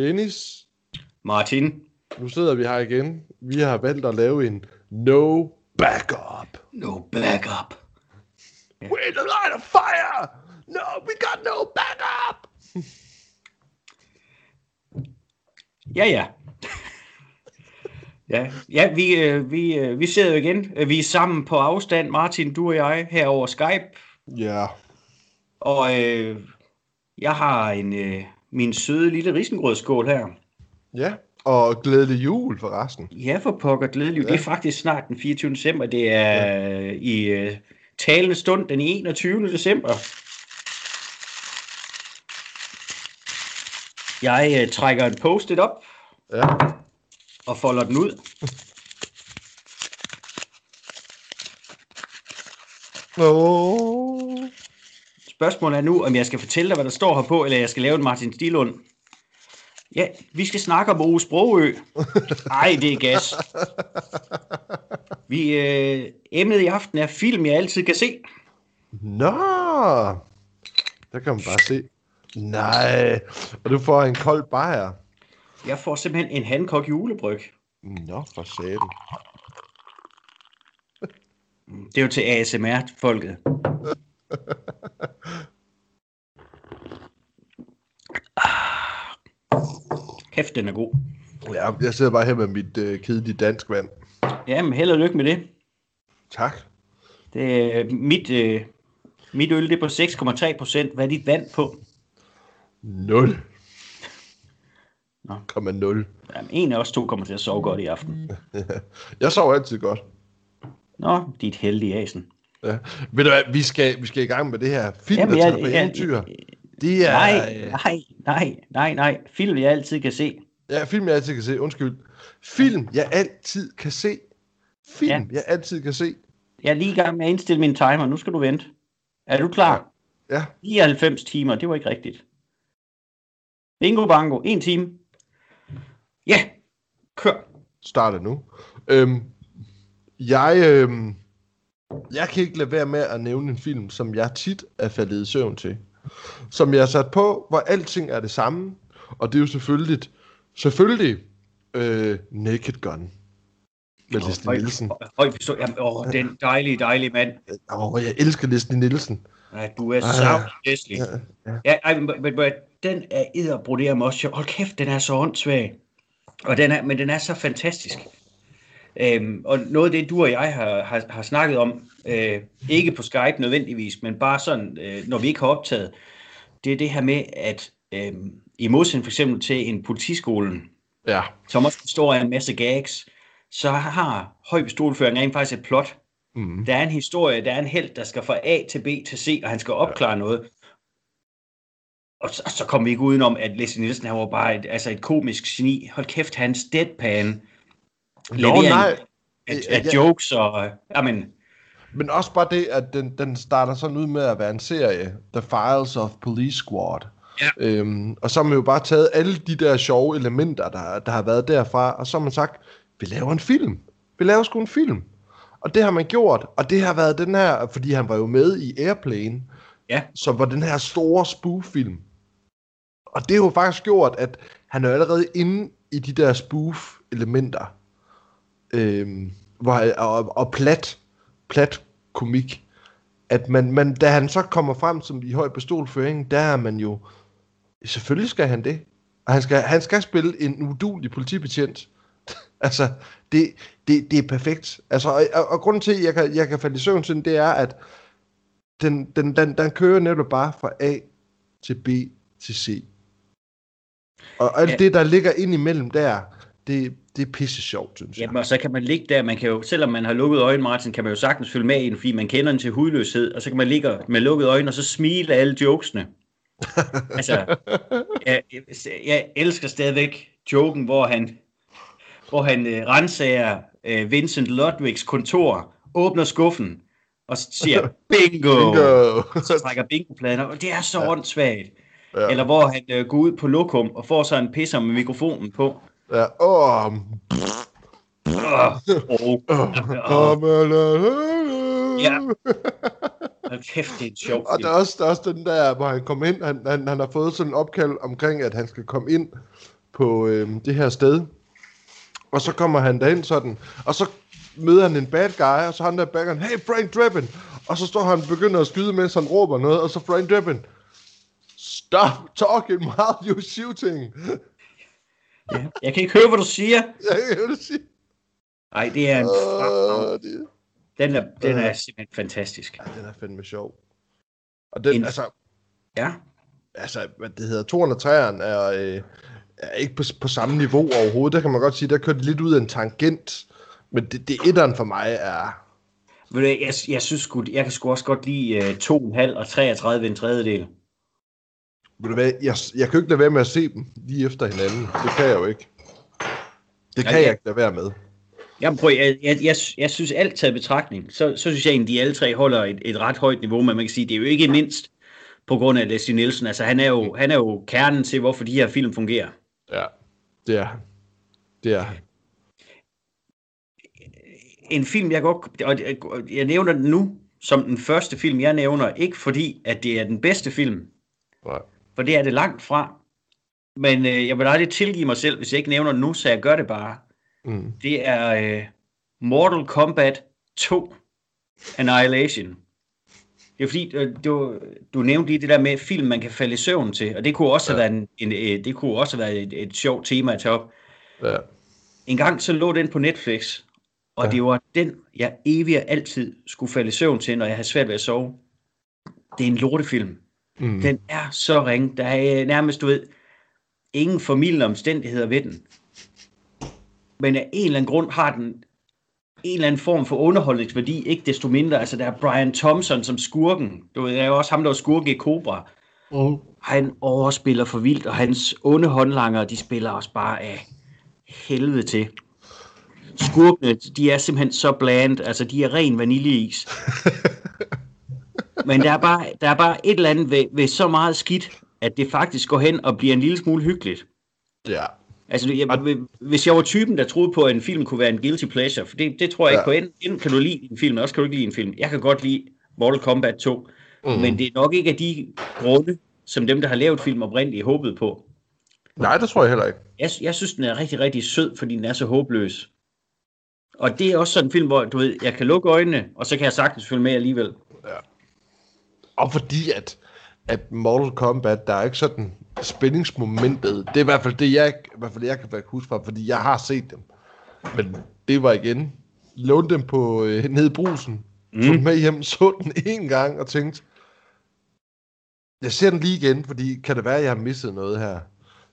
Dennis, Martin. nu sidder vi her igen. Vi har valgt at lave en no backup. No backup. We're the line of fire! No, we got no backup! Ja, ja. ja, ja vi, øh, vi, øh, vi sidder jo igen. Vi er sammen på afstand, Martin, du og jeg, her over Skype. Ja. Og øh, jeg har en, øh, min søde lille risengrødskål her. Ja, og glædelig jul forresten. Ja, for pokker glædelig. Ja. Det er faktisk snart den 24. december. Det er ja. i øh, talende stund den 21. december. Jeg øh, trækker en post-it op Ja. og folder den ud. Oh. Spørgsmålet er nu, om jeg skal fortælle dig, hvad der står her på, eller jeg skal lave en Martin Stilund. Ja, vi skal snakke om Ove Sprogø. Ej, det er gas. Vi, øh, emnet i aften er film, jeg altid kan se. Nå, der kan man bare se. Nej, og du får en kold bajer. Jeg får simpelthen en Hancock julebryg. Nå, for satan. Det er jo til ASMR-folket. Ah. Kæft, den er god. Ja, jeg sidder bare her med mit øh, kedelige dansk vand. Jamen, held og lykke med det. Tak. det er mit, øh, mit øl det er på 6,3 procent. Hvad er dit vand på? 0. Nå. Komma 0. Jamen, en af os to kommer til at sove godt i aften. Jeg sover altid godt. Nå, dit heldige asen. Ja. Ved du hvad, vi skal, vi skal i gang med det her film, Jamen, der jeg- tager på jeg- eventyr. Det er... Nej, øh, nej, nej, nej, nej. Film, jeg altid kan se. Ja, film, jeg altid kan se. Undskyld. Film, jeg altid kan se. Film, Ja. ja. jeg altid kan se. Jeg er lige i gang med at indstille min timer. Nu skal du vente. Er du klar? Ja. 99 timer, det var ikke rigtigt. Bingo bango, en time. Ja, kør. starter nu. Øhm, jeg, øhm, jeg kan ikke lade være med at nævne en film, som jeg tit er faldet i søvn til. Som jeg har sat på, hvor alting er det samme. Og det er jo selvfølgelig, selvfølgelig øh, Naked Gun. Med Leslie Nielsen. Høj pistol. Jamen, åh, den dejlige, dejlige mand. Åh, oh, jeg elsker Leslie Nielsen. Nej, du er Ah, så Leslie. Ja, ja. Ja, men, men, men den er edderbroderet også. sjov. Hold kæft, den er så åndssvag. Og den er, men den er så fantastisk. Øhm, og noget af det, du og jeg har, har, har snakket om, øh, ikke på Skype nødvendigvis, men bare sådan, øh, når vi ikke har optaget, det er det her med, at øh, i modsætning for eksempel til en politiskolen, Ja, som også består af en masse gags, så har høj pistolføring rent faktisk et plot. mm. Der er en historie, der er en held, der skal fra A til B til C, og han skal opklare ja. noget. Og så, så kommer vi ikke udenom, at Leslie Nielsen han var bare et, altså et komisk geni. Hold kæft, hans deadpan Nå, nej. af, Ja, af ja. jokes og... Jamen, Men også bare det, at den, den starter sådan ud med at være en serie. The Files of Police Squad. Ja. Øhm, og så har man jo bare taget alle de der sjove elementer, der, der har været derfra, og så har man sagt, vi laver en film. Vi laver sgu en film. Og det har man gjort, og det har været den her, fordi han var jo med i Airplane, Ja. som var den her store spoof-film. Og det har jo faktisk gjort, at han er allerede inde i de der spoof-elementer. Øhm, hvor, og, og plat, plat komik. At man, man, da han så kommer frem som i høj pistolføring, der er man jo, selvfølgelig skal han det. Og han skal, han skal spille en udulig politibetjent. altså, det, det, det er perfekt. Altså, og, og, og grunden til, at jeg kan, jeg kan falde i søvn den, det er, at den, den, den, den kører netop bare fra A til B til C. Og alt ja. det, der ligger ind imellem der, det, det er pisse sjovt, synes jeg. jamen, og så kan man ligge der, man kan jo, selvom man har lukket øjnene, Martin, kan man jo sagtens følge med i den, fordi man kender den til hudløshed, og så kan man ligge med lukkede øjne, og så smile alle jokesene. altså, jeg, jeg elsker stadigvæk joken, hvor han, hvor han øh, rensager øh, Vincent Ludwigs kontor, åbner skuffen, og siger, bingo! Bingo! Så trækker bingopladen op, og det er så ja. åndssvagt. Ja. Eller hvor han øh, går ud på lokum og får så en pisser med mikrofonen på. Ja, åh, Oh. Ja. Hold kæft, det er en sjov Og der er, også, der er også den der, hvor han kommer ind, han, han, han har fået sådan en opkald omkring, at han skal komme ind på øh, det her sted. Og så kommer han derind sådan, og så møder han en bad guy, og så han der guy, hey Frank Drebin! Og så står han og begynder at skyde, mens han råber noget, og så Frank Drebin, stop talking while you're shooting. Ja. Jeg kan ikke høre, hvad du siger. Jeg vil sige, Nej, det er en uh, det, Den er, den er Øh. simpelthen fantastisk. ja, den er fandme sjov. Og den, En- altså, Ja. altså, hvad det hedder, toren og træeren er, øh, er ikke på, på samme niveau overhovedet. Der kan man godt sige, der kører de lidt ud af en tangent. Men det, det etteren for mig er... Ved du, hvad, jeg, jeg synes sgu, jeg kan sgu også godt lide uh, 2,5 og 33 en tredjedel. Ved du hvad, jeg, jeg kan jo ikke lade være med at se dem lige efter hinanden. Det kan jeg jo ikke. Det kan Ja, jeg ikke lade være med. Jamen, prøv, jeg, jeg, jeg, jeg synes alt taget betragtning, så, så synes jeg egentlig, de alle tre holder et, et ret højt niveau, men man kan sige, det er jo ikke mindst på grund af Leslie Nielsen. Altså, han er jo, han er jo kernen til, hvorfor de her film fungerer. Ja, det er. Det er. En film, jeg godt, og jeg- jeg nævner den nu, som den første film, jeg nævner, ikke fordi, at det er den bedste film, Nej. For det er det langt fra. Men øh, jeg vil aldrig tilgive mig selv, hvis jeg ikke nævner den nu, så jeg gør det bare. Mm. Det er øh, Mortal Kombat 2 Annihilation. Det er fordi, øh, du, du nævnte lige det der med film, man kan falde i søvn til, og det kunne også Ja. have været, en, en, øh, det kunne også have været et, et sjovt tema at tage op. Ja. En gang så lå den på Netflix, og Ja. det var den, jeg evigt altid skulle falde i søvn til, når jeg havde svært ved at sove. Det er en lortefilm. Mm. Den er så ring. Der er øh, nærmest, du ved, ingen formidlende omstændigheder ved den. Men af en eller anden grund har den en eller anden form for underholdningsværdi, ikke desto mindre. Altså, der er Brian Thompson som skurken. Du ved, der er jo også ham, der var skurken i Cobra. Mm. Han overspiller for vildt, og hans onde håndlanger, de spiller også bare af helvede til. Skurkene, de er simpelthen så bland, altså de er ren vaniljeis. Men der er bare, der er bare et eller andet ved, ved så meget skidt, at det faktisk går hen og bliver en lille smule hyggeligt. Ja. Altså, jeg, hvis jeg var typen, der troede på, at en film kunne være en guilty pleasure, for det, det tror jeg Ja. ikke på. Enten, enten kan du lide en film, eller også kan du ikke lide en film. Jeg kan godt lide Mortal Kombat 2, Mm. men det er nok ikke af de grunde, som dem, der har lavet film oprindeligt håbede på. Nej, det tror jeg heller ikke. Jeg, jeg synes, den er rigtig, rigtig sød, fordi den er så håbløs. Og det er også sådan en film, hvor du ved, jeg kan lukke øjnene, og så kan jeg sagtens følge med alligevel. Og fordi at, at Mortal Kombat, der er ikke sådan spændingsmomentet. Det er i hvert fald det, jeg, i hvert fald jeg kan huske fra, fordi jeg har set dem. Men det var igen, lånte dem på øh, nede i brusen, mm. tog med hjem, så den en gang og tænkte, jeg ser den lige igen, fordi kan det være, at jeg har misset noget her.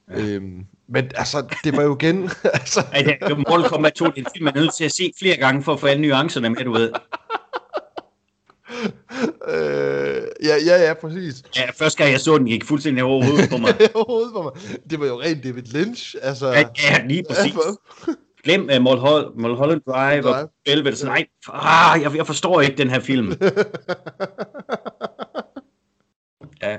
Ja. Øhm, men altså, det var jo igen, altså, er Mortal Kombat 2, det er en film, man er nødt til at se flere gange, for at få alle nuancerne med, du ved. Øh, ja, ja, ja, præcis. Ja, første gang jeg så den, gik fuldstændig over hovedet på mig. Overhovedet for mig. Det var jo rent David Lynch, altså. Ja, ja lige præcis. Glem uh, Mulholland, Mulholland Drive Drive. og Velvet. Nej, ah, jeg, jeg forstår ikke den her film. Ja,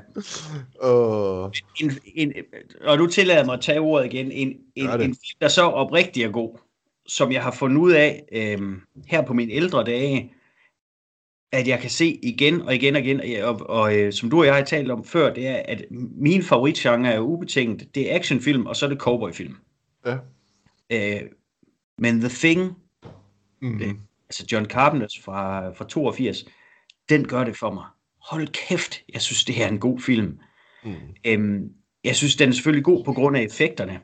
Åh, en, en, og du tillader mig at tage ordet igen. En, en, en film, der så oprigtig er god, som jeg har fundet ud af øhm, her på mine ældre dage, at jeg kan se igen og igen og igen, og, og, og øh, som du og jeg har talt om før, det er, at min favoritgenre er ubetinget, det er actionfilm, og så er det cowboyfilm. Ja. Øh, men The Thing, mm. Det- altså John Carpenters fra, fra 82, den gør det for mig. Hold kæft, jeg synes, det her er en god film. Mm. Øhm, jeg synes, den er selvfølgelig god på grund af effekterne,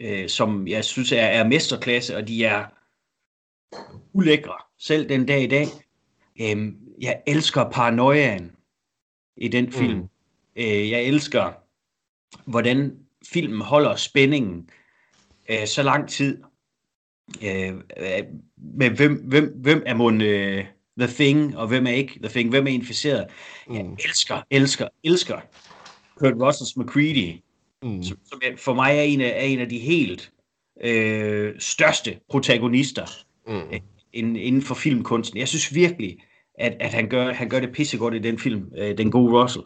øh, som jeg synes er, er mesterklasse, og de er ulækre, selv den dag i dag. Øhm, jeg elsker paranoiaen i den film. Mm. Øh, jeg elsker, hvordan filmen holder spændingen øh, så lang tid. Øh, øh, med hvem, hvem, hvem er mon øh, The Thing, og hvem er ikke The Thing, hvem er inficeret. Jeg Mm. elsker, elsker, elsker Kurt Russells McCready, Mm. som, som er- for mig er en af, er en af de helt øh, største protagonister Mm. inden, inden for filmkunsten. Jeg synes virkelig, at, at han, gør, han gør det pissegodt i den film, øh, den gode Russell.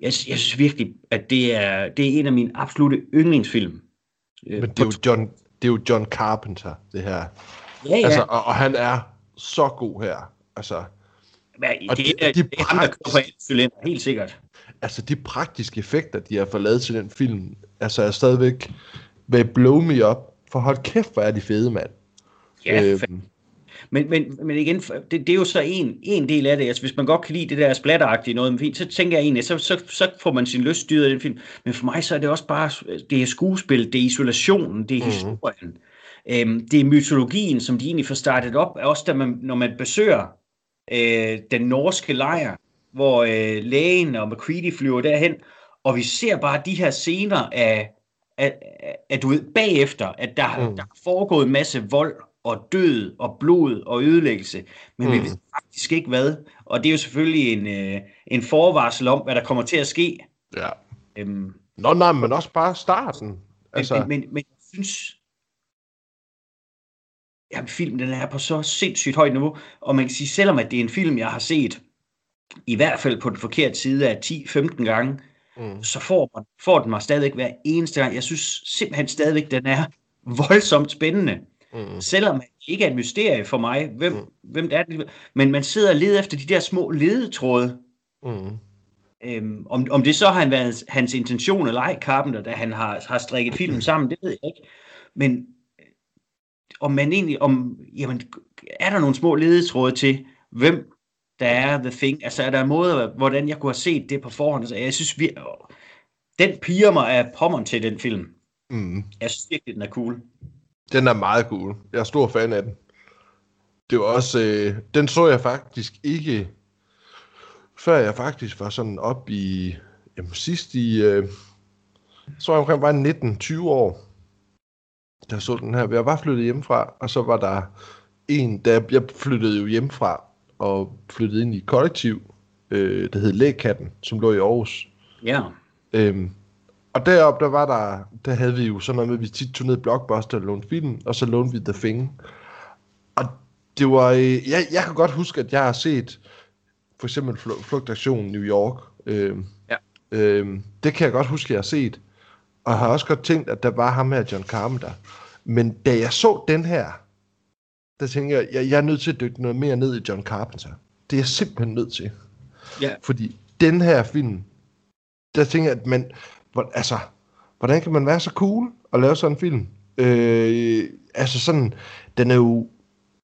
Jeg, jeg synes virkelig, at det er, det er en af mine absolute yndlingsfilm. Øh, Men det er, jo John, det er jo John Carpenter, det her. ja, ja. Altså, og, og han er så god her. Altså, Ja, Og det, de- er, de det er ham, der kører på en cylinder, helt sikkert. altså de praktiske effekter, de har fået lavet til den film, altså er stadigvæk vil blow me up. For hold kæft, hvor er de fede, mand. Ja, øhm. Men, men, men igen, det, det er jo så en, en del af det. Altså, hvis man godt kan lide det der splatteragtige noget, fint, så tænker jeg egentlig, så, så, så får man sin lyst styret i den film. Men for mig så er det også bare, det er skuespil, det er isolationen, det er Mhm. historien. Øhm, det er mytologien, som de egentlig får startet op, også da man, når man besøger øh, den norske lejr, hvor øh, lægen og McCready flyver derhen, og vi ser bare de her scener af, at, at du ved, bagefter, at der, Mm. mm. der er foregået en masse vold og død og blod og ødelæggelse, men mm. vi ved faktisk ikke hvad. Og det er jo selvfølgelig en, øh, en forvarsel om, hvad der kommer til at ske. Ja. Øhm, Nå, nej, men også bare starten. men, Altså, men, men, men jeg synes, jamen, filmen den er på så sindssygt højt niveau, og man kan sige, selvom at det er en film, jeg har set, i hvert fald på den forkerte side af 10-15 gange, mm, så får, man, får den mig stadigvæk hver eneste gang. Jeg synes simpelthen stadigvæk, den er voldsomt spændende. Mm, Selvom det ikke er et mysterie for mig, hvem, Mm. mm. hvem det er. Men man sidder og leder efter de der små ledetråde. mm. Øhm, om, om det så har været hans intention eller ej, Carpenter, da han har, har strikket filmen sammen, det ved jeg ikke. Men øh, om man egentlig, om, jamen, er der nogle små ledetråde til, hvem der er The Thing? Altså er der en måde, hvordan jeg kunne have set det på forhånd? Altså, jeg synes, vi, den piger mig af pommeren til den film. Mm. Jeg synes virkelig, den er cool. Den er meget cool. Jeg er stor fan af den. Det var også, øh, den så jeg faktisk ikke, før jeg faktisk var sådan op i, jamen sidst i, øh, så var jeg omkring bare 19-20 år, jeg så den her. Jeg var flyttet hjemmefra, og så var der en, der jeg flyttede jo hjemmefra, og flyttede ind i et kollektiv, øh, der hed Lægkatten, som lå i Aarhus. Ja. Øhm, og deroppe, der var der, der havde vi jo sådan noget med, at vi tit tog ned Blockbuster og lånte film, og så lånte vi The Thing. Og det var, øh, jeg, jeg kan godt huske, at jeg har set for eksempel Fl- Flugtaktion New York. Øhm, Ja. øhm, det kan jeg godt huske, at jeg har set. Og jeg har også godt tænkt, at der var ham her, John Carpenter. Men da jeg så den her, der tænker jeg, jeg, jeg er nødt til at dykke noget mere ned i John Carpenter. Det er jeg simpelthen nødt til. Ja. Fordi den her film, der tænker jeg, at man, hvor, altså, hvordan kan man være så cool og lave sådan en film? Øh, altså sådan, den er jo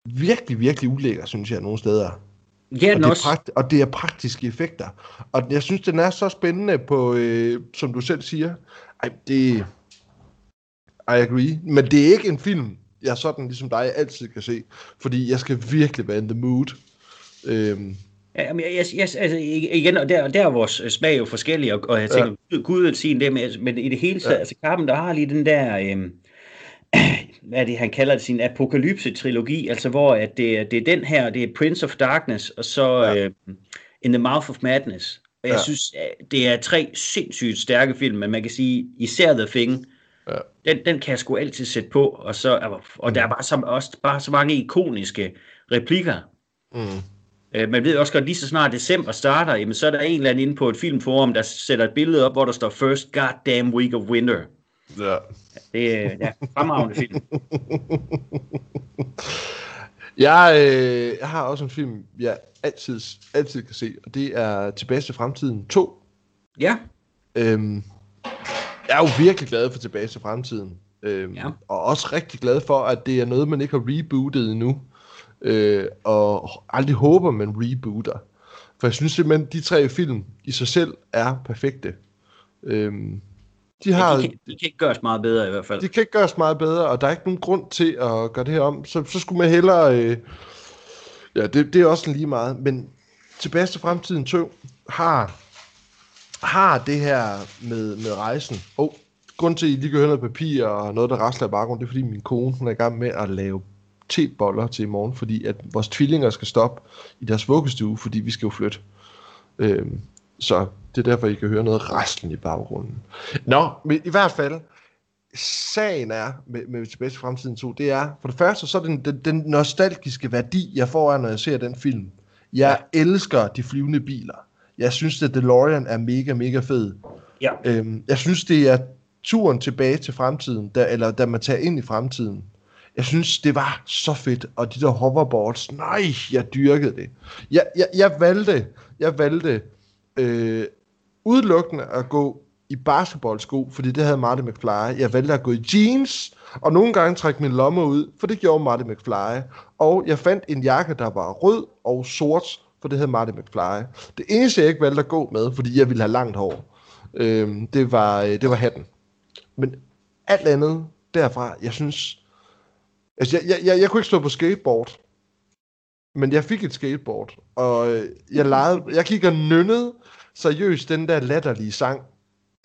virkelig, virkelig ulækker, synes jeg, nogle steder. Ja, Og det, er også. prakt- og det er praktiske effekter. Og jeg synes, den er så spændende på, øh, som du selv siger. Ej, det... I agree. Men det er ikke en film, jeg sådan ligesom dig altid kan se. Fordi jeg skal virkelig være in the mood. Øhm, Ja, men jeg, jeg, altså, igen, og der, der er vores øh, smag jo forskellige, og, og jeg tænker, ja. Gud vil sige det, men, altså, men i det hele taget, Ja. altså Carpenter har lige den der, øhm, hvad er det, han kalder det, sin apokalypse-trilogi, altså hvor at det, det er den her, det er Prince of Darkness, og så Ja. øhm, In the Mouth of Madness. Og jeg Ja. synes, det er tre sindssygt stærke film, men man kan sige, især The Thing, Ja. den, den kan jeg sgu altid sætte på, og, så, og der er bare så, også bare så mange ikoniske replikker, mm, Øh, man ved også godt, lige så snart december starter, jamen, så er der en eller anden inde på et filmforum, der sætter et billede op, hvor der står First Goddamn Week of Winter. ja. Det er ja, fremragende film. Jeg, øh, jeg har også en film, jeg altid, altid kan se, og det er Tilbage til fremtiden 2. Ja, Øhm, jeg er jo virkelig glad for Tilbage til fremtiden. Øhm, Ja. Og også rigtig glad for, at det er noget, man ikke har rebootet endnu. Øh, og aldrig håber, man rebooter. For jeg synes simpelthen, de tre film i sig selv er perfekte. Øhm, de har... ja de, kan, de kan ikke gøres meget bedre i hvert fald. Det kan ikke gøres meget bedre, og der er ikke nogen grund til at gøre det her om. Så, så skulle man hellere... Øh, ja, det, det er også lige meget. Men tilbage til fremtiden 2 har, har det her med, med rejsen. Og oh, grund til, at I lige kan høre noget papir og noget, der rasler i baggrunden, det er, fordi min kone hun er i gang med at lave teboller til i morgen, fordi at vores tvillinger skal stoppe i deres vuggestue, fordi vi skal jo flytte. Øhm, så det er derfor, I kan høre noget raslen i baggrunden. Nå, men i hvert fald, sagen er med, med Tilbage til Fremtiden 2, det er, for det første, så er den, den, den nostalgiske værdi, jeg får af, når jeg ser den film. Jeg ja. elsker de flyvende biler. Jeg synes, at DeLorean er mega, mega fed. Ja. Øhm, jeg synes, det er turen tilbage til fremtiden, der, eller da man tager ind i fremtiden. Jeg synes, det var så fedt, og de der hoverboards, nej, jeg dyrkede det. Jeg, jeg, jeg valgte, jeg valgte øh, udelukkende at gå i basketballsko, fordi det havde Marty McFly. Jeg valgte at gå i jeans, og nogle gange trække min lomme ud, for det gjorde Marty McFly. Og jeg fandt en jakke, der var rød og sort, for det havde Marty McFly. Det eneste, jeg ikke valgte at gå med, fordi jeg ville have langt hår, øh, det, var, øh, det var hatten. Men alt andet derfra, jeg synes... Altså, jeg, jeg, jeg, jeg kunne ikke stå på skateboard, men jeg fik et skateboard, og øh, jeg, legede, jeg gik og nynnede seriøst den der latterlige sang,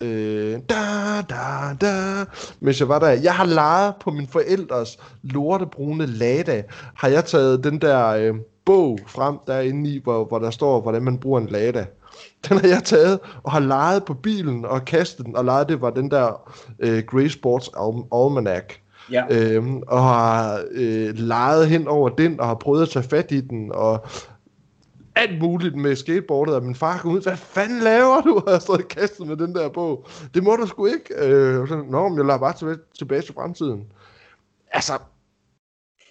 øh, da, da, da, mens jeg var der. Jeg har leget på min forældres lortebrune Lada. Har jeg taget den der øh, bog frem derinde i, hvor, hvor der står, hvordan man bruger en Lada. Den har jeg taget og har leget på bilen og kastet den, og leget det var den der øh, Grey Sports Almanac. Ja. Øhm, og har øh, leget hen over den, og har prøvet at tage fat i den, og alt muligt med skateboardet, og min far kom ud, hvad fanden laver du? Og jeg stod kastet med den der bog. Det må du sgu ikke. Øh, så, Nå, men jeg lader bare tilbage, tilbage til fremtiden. Altså,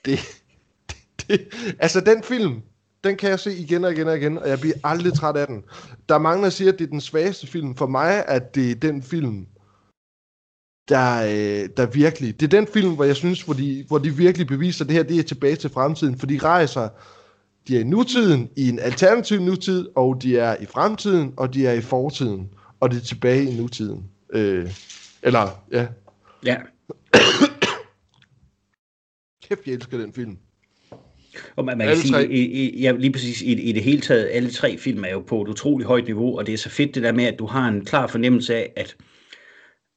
det, det, det, altså den film, den kan jeg se igen og igen og igen, og jeg bliver aldrig træt af den. Der er mange, der siger, at det er den svageste film. For mig at det er den film, der, øh, der virkelig... Det er den film, hvor jeg synes, hvor de, hvor de virkelig beviser, at det her det er tilbage til fremtiden, for de rejser de er i nutiden, i en alternativ nutid, og de er i fremtiden, og de er i fortiden, og det er tilbage i nutiden. Øh, eller, ja. Ja. Kæft, jeg elsker den film. Og man, man kan Alle sige, tre. i, i, ja, lige præcis i, i det hele taget, alle tre film er jo på et utroligt højt niveau, og det er så fedt det der med, at du har en klar fornemmelse af, at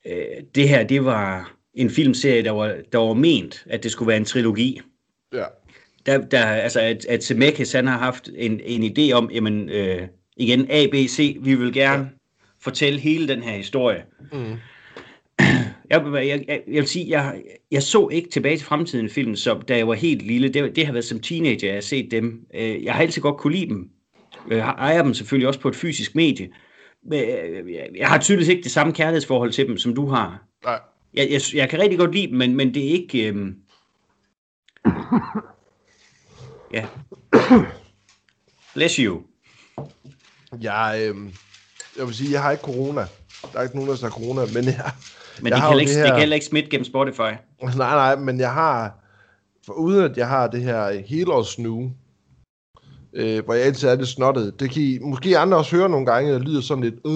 øh, det her, det var en filmserie, der var, der var ment, at det skulle være en trilogi. Ja. Der, der, altså, at, at Zemeckis, han har haft en, en idé om, jamen, øh, igen, A, B, C, vi vil gerne ja. fortælle hele den her historie. Mm. Jeg, jeg, jeg, jeg vil sige, jeg, jeg så ikke tilbage til fremtiden film, som da jeg var helt lille. Det, det har været som teenager, jeg har set dem. Øh, Jeg har altid godt kunne lide dem. Jeg ejer dem selvfølgelig også på et fysisk medie. Øh, jeg- jeg har tydeligvis ikke det samme kærlighedsforhold til dem, som du har. Nej. Jeg, jeg, jeg kan rigtig godt lide dem, men, men det er ikke... Øhm... Ja. Bless you. Jeg, øh, jeg vil sige, jeg har ikke corona. Der er ikke nogen, der har corona, men jeg, Men jeg det kan, ikke, det det, her- kan heller ikke smitte gennem Spotify. Nej, nej, men jeg har, for uden at jeg har det her helårsnu, øh, hvor jeg altid er lidt snottet, det kan I, måske andre også høre nogle gange, det lyder sådan lidt, øh,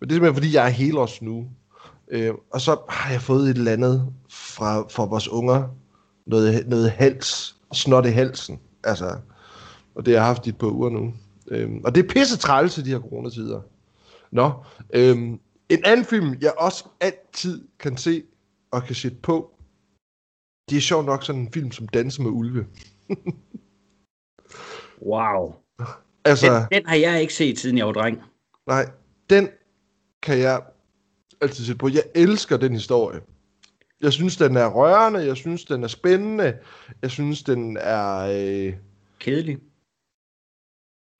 men det er simpelthen fordi, jeg er helårsnu. Øh, og så har jeg fået et eller andet fra, fra vores unger, noget, noget hals, snot i halsen, altså, og det har jeg haft i et par uger nu. Øh, og det er pisse træls de her coronatider. Nå, øh, en anden film, jeg også altid kan se og kan sætte på, det er sjovt nok sådan en film som Danse med Ulve. Wow. Altså, Den, den har jeg ikke set, siden jeg var dreng. nej, den kan jeg altid sætte på. Jeg elsker den historie. Jeg synes, den er rørende, jeg synes, den er spændende, jeg synes, den er... Øh, Kedelig.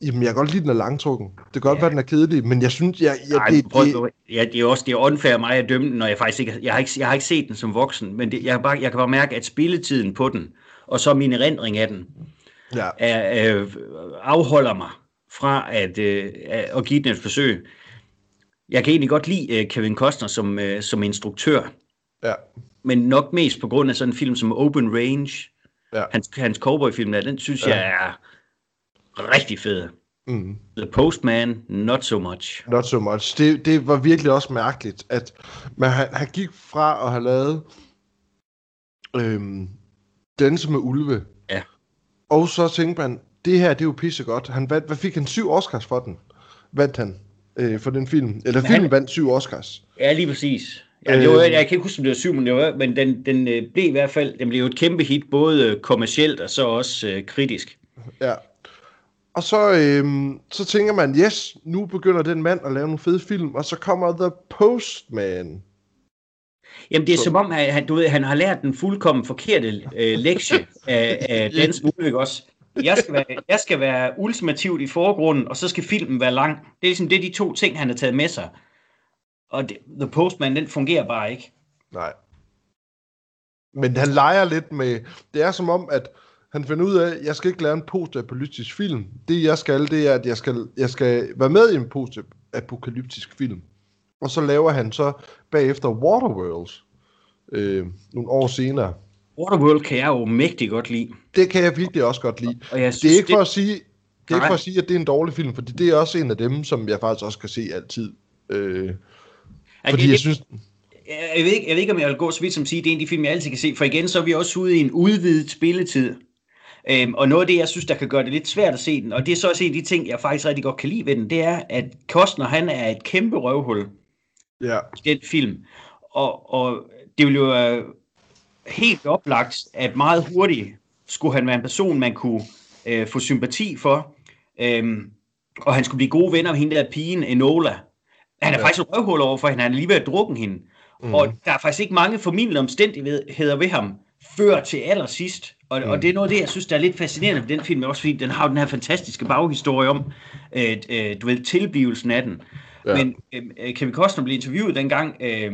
jamen, jeg kan godt lide, den er langtrukken. Det kan godt Ja. være, den er kedelig, men jeg synes, jeg, jeg, Nej, det, prøv, det, ja, det er også det er unfair mig at dømme den, når jeg faktisk ikke, jeg har ikke, jeg har ikke set den som voksen, men det, jeg, bare, jeg kan bare mærke, at spilletiden på den, og så min erindring af den, ja, er, øh, afholder mig fra at, øh, at give den et forsøg. Jeg kan egentlig godt lide øh, Kevin Costner som, øh, som instruktør, ja, men nok mest på grund af sådan en film som Open Range. Ja. Hans, hans cowboyfilm der, den synes Ja. jeg er rigtig fed. mm, The Postman, not so much. not so much. Det, det var virkelig også mærkeligt, at man, han, han gik fra at have lavet øhm, Danse med Ulve. Og så tænkte man, det her, det er jo pissegodt. Han vandt, hvad fik han? Syv Oscars for den? Vandt han øh, for den film? Eller Men filmen han- vandt syv Oscars. Ja, lige præcis. Ja, det var, Øhm. jeg kan ikke huske, om det var syv, men, det var, men den, den øh, blev i hvert fald den blev jo et kæmpe hit, både øh, kommercielt og så også øh, kritisk. Ja. Og så, øhm, så tænker man, yes, nu begynder den mand at lave nogle fede film, og så kommer The Postman. Jamen, det er Så- som om, han, du ved, han har lært den fuldkommen forkerte øh, lektie af, af Dans Ulrik også. Jeg skal, være, jeg skal være ultimativt i forgrunden, og så skal filmen være lang. Det er ligesom det er de to ting, han har taget med sig. Og det, The Postman, den fungerer bare ikke. Nej. Men han leger lidt med... Det er som om, at han finder ud af, at jeg skal ikke lave en postapokalyptisk film. Det jeg skal, det er, at jeg skal, jeg skal være med i en postapokalyptisk film. Og så laver han så bagefter Waterworlds øh, nogle år senere. Waterworld kan jeg jo mægtig godt lide. Det kan jeg virkelig også godt lide. Og jeg Det synes, er ikke for at sige, det er ikke for at sige, at det er en dårlig film, fordi det er også en af dem, som jeg faktisk også kan se altid. Øh, at fordi det, jeg synes, jeg, ved ikke, jeg ved ikke, om jeg vil gå så vidt som at sige, at det er en af de film, jeg altid kan se. For igen, så er vi også ude i en udvidet spilletid. Øhm, og noget af det, jeg synes, der kan gøre det lidt svært at se den, og det er så også en af de ting, jeg faktisk rigtig godt kan lide ved den, det er, at Kostner, han er et kæmpe røvhul ja, i den film. Og, og det ville jo helt oplagt, at meget hurtigt skulle han være en person, man kunne øh, få sympati for. Øhm, og han skulle blive gode venner med hende der pigen, Enola. Han er Ja. faktisk et røvhul over for hende. Han er lige ved at drukke hende. Mm. Og der er faktisk ikke mange formidlende omstændigheder ved ham, før til allersidst. Og, mm. og det er noget af det, jeg synes, der er lidt fascinerende ved den film, også fordi den har den her fantastiske baghistorie om, øh, øh, du ved, tilblivelsen af den. Ja. Men øh, Kevin Costner blev interviewet dengang, øh,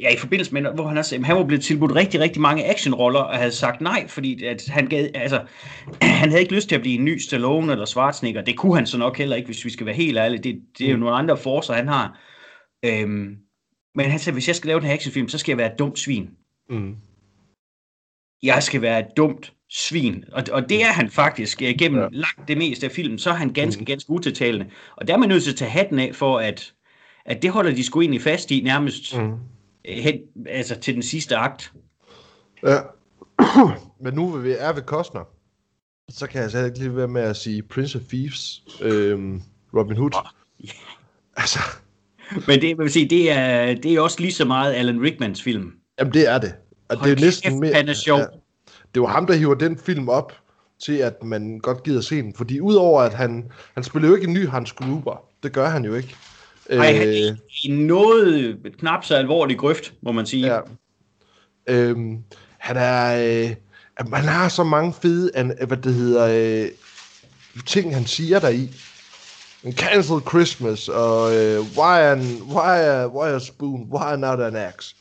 ja, i forbindelse med, hvor han også, han var blevet tilbudt rigtig, rigtig mange actionroller, og havde sagt nej, fordi at han, gad, altså, han havde ikke lyst til at blive en ny Stallone eller Schwarzenegger. Det kunne han så nok heller ikke, hvis vi skal være helt ærlige. Det, det er jo nogle andre forser, han har. Øhm, men han sagde, hvis jeg skal lave den her actionfilm, så skal jeg være et dumt svin. mm, Jeg skal være et dumt svin. Og, og det er han faktisk gennem Ja. langt det meste af filmen. Så er han ganske, mm. ganske utiltalende. Og der er man nødt til at tage hatten af for, at, at det holder de sgu egentlig fast i nærmest mm. mm. hen, altså til den sidste akt. Ja. Men nu vi er ved Costner, så kan jeg så ikke lige være med at sige Prince of Thieves, øhm, Robin Hood. ja. Altså, Men det, vil sige, det, er, det er også lige så meget Alan Rickmans film. jamen det er det. Og det Hold er næsten kæft, mere, han er sjov. det var ham, der hiver den film op til, at man godt gider se den. Fordi udover at han, han spiller jo ikke en ny Hans Gruber. Det gør han jo ikke. Ej, han er i noget knap så alvorlig grøft, må man sige. Ja. Øhm, han er... Øh, man har så mange fede, an, hvad det hedder, øh, ting, han siger der i. En cancelled Christmas, og øh, why, an, why, a, why a spoon, why not an axe?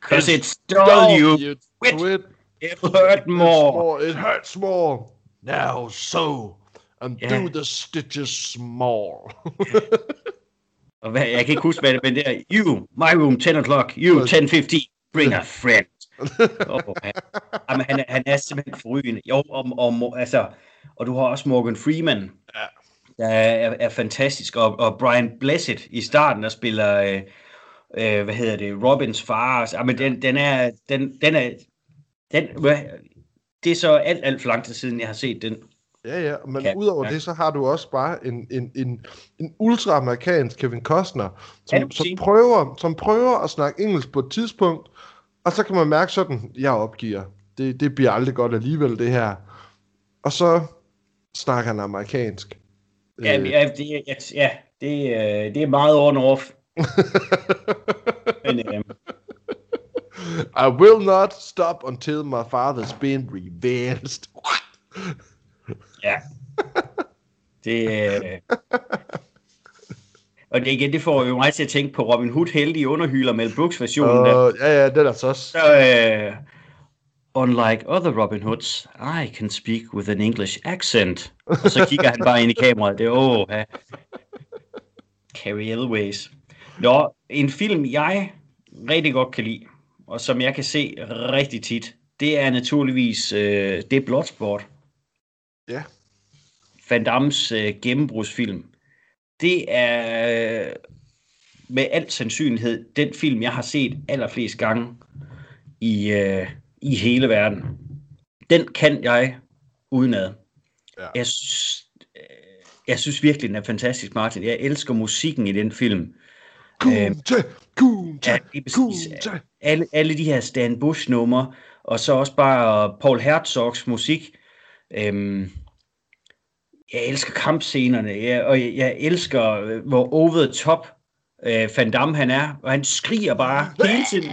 Because it stole you. quit. It hurt more. It hurts more. Now so, and Ja. do the stitches small. Og hvad, jeg kan ikke huske, hvad det men det er. You, my room, 10 o'clock. You, 10.15. Bring a friend. oh, han, jamen, han, er, han er simpelthen forrygende. Jo, og, og, altså, og du har også Morgan Freeman, Ja. der er, er fantastisk. Og, og Brian Blessed i starten, der spiller, øh, øh, hvad hedder det, Robins far. Altså, men den, den er, den, den er, den, det er så alt, alt for lang tid siden, jeg har set den. Ja, ja, men Ja, udover ja. det, så har du også bare en, en, en, en ultraamerikansk Kevin Costner, Ja, som, må som, prøver, som prøver at snakke engelsk på et tidspunkt, og så kan man mærke sådan, jeg opgiver. Det, det bliver aldrig godt alligevel, det her. Og så snakker han amerikansk. Ja, Øh, ja, det, ja, ja det, øh, det er meget on off. Men, øh, I will not stop until my father's been revenged. Ja. Det, øh... Og det igen, det får jo mig til at tænke på Robin Hood heldige underhyler Mel Brooks versionen der. Og, ja, ja, den er så også... Så, øh... Unlike other Robin Hoods, I can speak with an English accent. Og så kigger han bare ind i kameraet. Det er åh, ja. Carrie Elways. Nå, en film, jeg rigtig godt kan lide, og som jeg kan se rigtig tit, det er naturligvis øh, det er Bloodsport. Ja. Van Dammes øh, gennembrudsfilm. Det er øh, med al sandsynlighed den film, jeg har set allerflest gange i, øh, i hele verden. Den kan jeg udenad. Ja. Jeg, synes, øh, jeg synes virkelig, den er fantastisk, Martin. Jeg elsker musikken i den film. Kunte, kunte, Ja, lige præcis. kunte. Alle, alle de her Stan Bush-numre, og så også bare Paul Herzogs musik. Øhm, jeg elsker kampscenerne, jeg, og jeg, jeg elsker, øh, hvor over the top øh, Van Damme han er, og han skriger bare hele tiden.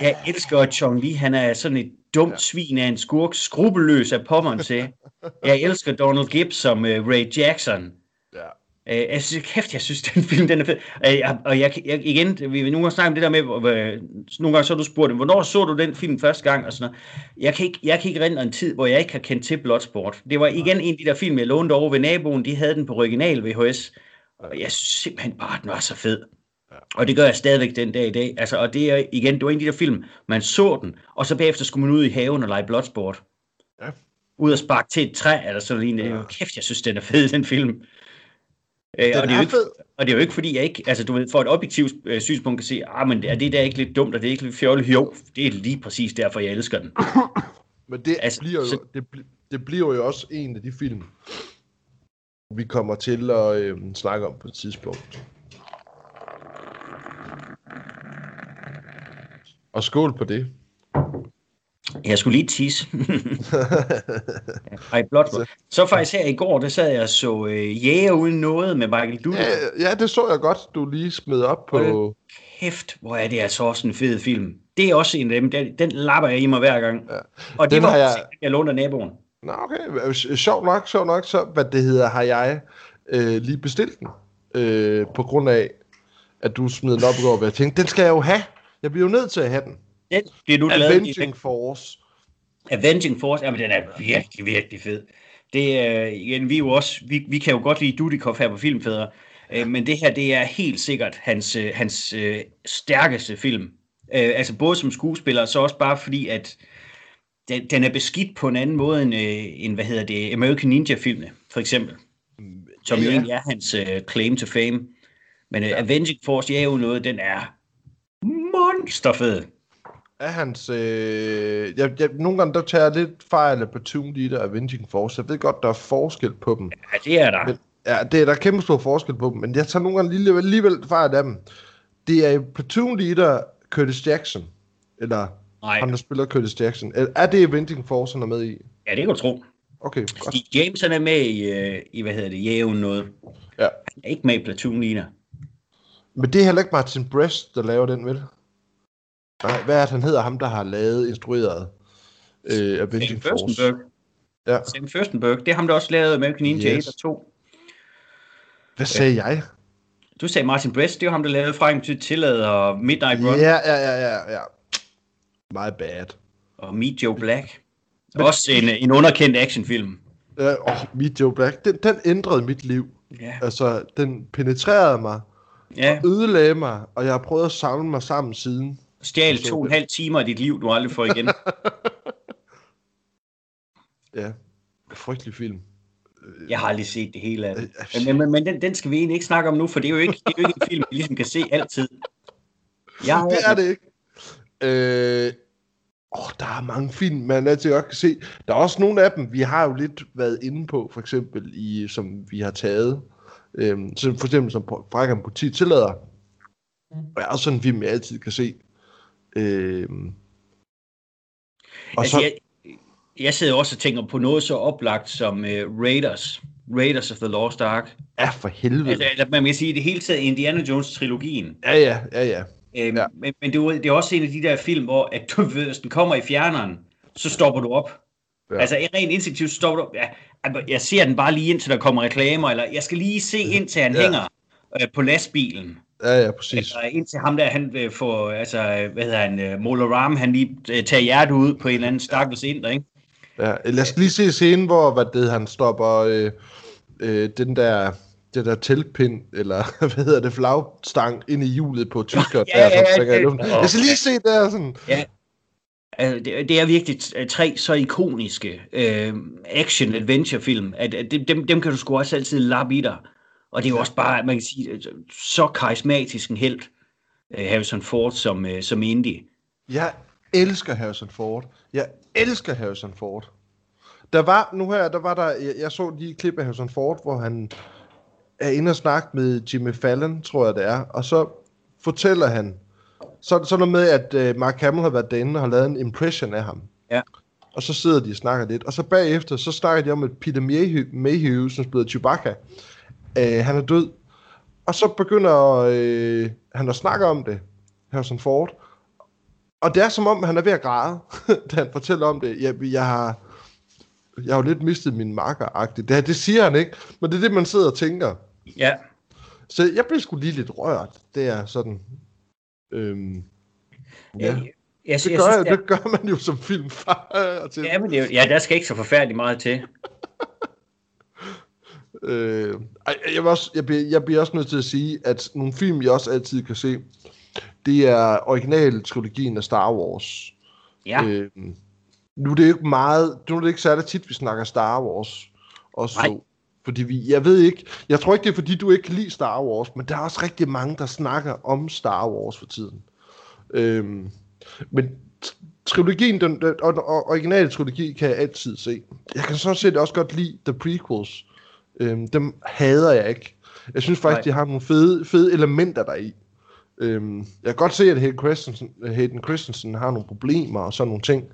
Jeg elsker, at Chong Li, han er sådan et dumt ja. svin af en skurk, skrupelløs af pommeren til. Jeg elsker Donald Gibbs som uh, Ray Jackson. Ja. Øh, jeg synes, kæft, jeg synes, den film, den er fed. Øh, og jeg, jeg, igen, vi vil nogle gange snakke om det der med, øh, nogle gange så har du spurgt, hvornår så du den film første gang? Og sådan noget. Jeg, kan ikke, jeg kan ikke rende en tid, hvor jeg ikke har kendt til Bloodsport. Det var igen en af de der film, jeg lånte over ved naboen, de havde den på original VHS. Og jeg synes simpelthen bare, at den var så fed. Og det gør jeg stadigvæk den dag i dag. Altså, og det er igen, det var en af de der film, man så den, og så bagefter skulle man ud i haven og lege Bloodsport. Ja. Ud og sparke til et træ, eller sådan lignende. Ja. Kæft, jeg synes, den er fed, den film. Øh, og, det er ikke, og det er jo ikke fordi, jeg ikke, altså du ved, for et objektivt øh, synspunkt kan se, ah, men er det der ikke lidt dumt, og det er ikke lidt fjollet? Jo, det er lige præcis derfor, jeg elsker den. men det, altså, bliver jo, så... det, det bliver jo også en af de film, vi kommer til at øh, snakke om på et tidspunkt. Og skål på det. Jeg skulle lige tisse. Ej, blot. Så, så faktisk her i går, der sad jeg og så øh, Jæger uden noget med Michael Dudley. Ja, ja, det så jeg godt, du lige smed op på... Kæft, hvor er det altså også en fed film. Det er også en af dem, den, den lapper jeg i mig hver gang. Ja. Og det den var jeg... jeg lånte af naboen. Nå, okay. Sjov nok, sjov nok, så hvad det hedder, har jeg øh, lige bestilt den. Øh, på grund af, at du smed den op i går, og jeg tænkte, den skal jeg jo have. Jeg bliver jo nødt til at have den. Den bliver nu lavet Force. Avenging Force, jamen den er virkelig, virkelig fed. Det er, igen, vi er jo også, vi, vi kan jo godt lide Dudikoff her på Filmfædre, øh, men det her, det er helt sikkert hans, øh, hans øh, stærkeste film. Øh, altså både som skuespiller, så også bare fordi, at den, den er beskidt på en anden måde end, øh, end hvad hedder det, American Ninja-filmene, for eksempel. Som ja, jo egentlig er hans øh, claim to fame. Men øh, ja. Avenging Force, ja jo noget, den er monsterfed er hans... Øh, jeg, jeg, nogle gange der tager jeg lidt fejl af Platoon Leader og Avenging Force. Jeg ved godt, der er forskel på dem. Ja, det er der. Men, ja, det er der kæmpe stor forskel på dem, men jeg tager nogle gange alligevel, alligevel fejl af dem. Det er Platoon Leader Curtis Jackson, eller Nej. ham, der spiller Curtis Jackson. Er det Avenging Force, han er med i? Ja, det kan du tro. Okay, godt. Steve James han er med i, øh, i hvad hedder det, Jæven noget. Ja. Han er ikke med i Platoon Leader. Men det er heller ikke Martin Brest, der laver den, vel? Nej, hvad er det, han hedder, ham der har lavet, instrueret øh, Avenging Force? Ja. Sam Furstenberg. Det er ham, der også lavede American Ninja yes. 1 og 2. Hvad sagde ja. jeg? Du sagde Martin Brest, det var ham, der lavede Frank til Tillad og Midnight Run. Ja, ja, ja, ja, ja. My bad. Og Meet Joe Black. Men, også en, en underkendt actionfilm. Ja, oh, Meet Joe Black. Den, den ændrede mit liv. Ja. Altså, den penetrerede mig. Ja. Og ødelagde mig, og jeg har prøvet at samle mig sammen siden. Stjal to og en halv timer af dit liv, du aldrig får igen. ja, frygtelig film. Jeg har aldrig set det hele af det. Men, men, men den, den skal vi egentlig ikke snakke om nu, for det er jo ikke, det er jo ikke en film, vi ligesom kan se altid. Jeg det er det ikke. Øh, åh, der er mange film, man altid godt kan se. Der er også nogle af dem, vi har jo lidt været inde på, for eksempel, i, som vi har taget. Øh, så for eksempel som Frækken Politi tillader. Og er også sådan en film, jeg altid kan se. Øh, og altså, så... jeg, jeg sidder også og tænker på noget så oplagt som uh, Raiders. Raiders of the Lost Ark. Ja, for helvede. Altså, eller man kan sige, det hele taget Indiana Jones-trilogien. Ja, ja, ja, ja. Øhm, ja. Men, men det, er, det er også en af de der film, hvor at du ved, hvis den kommer i fjerneren, så stopper du op. Ja. Altså rent instinktivt stopper du ja, Jeg ser den bare lige indtil der kommer reklamer, eller jeg skal lige se indtil han ja. hænger øh, på lastbilen. Ja, ja, præcis. Altså, indtil ham der, han vil få, altså, hvad hedder han, uh, Mola Ram, han lige uh, tager hjertet ud på en eller anden stakkels ind, ikke? Ja, lad os lige se scenen, hvor hvad det, han stopper øh, øh, den der, det der teltpind, eller hvad hedder det, flagstang ind i hjulet på tysker. ja, der, ja, ja, ja, ja. Jeg skal lige se der sådan. Ja, Altså, det, det er virkelig tre så ikoniske øh, action-adventure-film, at, at dem, dem kan du sgu også altid lappe i dig. Og det er jo også bare, man kan sige, øh, så karismatisk en held, uh, Harrison Ford som, uh, som Indy. Jeg elsker Harrison Ford. Jeg elsker Harrison Ford. Der var, nu her, der var der, jeg, jeg så lige et klip af Harrison Ford, hvor han er inde og snakke med Jimmy Fallon, tror jeg det er, og så fortæller han, så, så noget med, at uh, Mark Hamill har været derinde og har lavet en impression af ham. Ja. Og så sidder de og snakker lidt, og så bagefter, så snakker de om, at Peter Mayhew, Mayhew som spiller Chewbacca, øh, han er død. Og så begynder øh, han at snakke om det, Harrison Ford. Og det er som om, han er ved at græde, da han fortæller om det. Jeg, jeg har jeg har jo lidt mistet min marker det, det siger han ikke, men det er det, man sidder og tænker. Ja. Så jeg blev sgu lige lidt rørt. Det er sådan... Øhm, ja. Jeg, jeg, Det jeg gør, synes, det gør man jo som filmfar. Til. Ja, men det, er jo- ja, der skal ikke så forfærdeligt meget til. Øh, jeg, vil også, jeg, bliver, jeg bliver også nødt til at sige, at nogle film, jeg også altid kan se, det er original-trilogien af Star Wars. Ja, Øh, nu er det ikke meget, nu er det ikke særlig tit, vi snakker Star Wars. Også Nej. fordi vi, jeg ved ikke, jeg tror ikke, det er fordi, du ikke kan lide Star Wars, men der er også rigtig mange, der snakker om Star Wars for tiden. Øhm, men trilogien, den, den og, og, originale trilogi kan jeg altid se. Jeg kan sådan set også godt lide The Prequels. Øhm, dem hader jeg ikke. Jeg synes faktisk, Nej. de har nogle fede, fede elementer deri. Øhm, jeg kan godt se, at Hayden Christensen, Hayden Christensen har nogle problemer og sådan nogle ting.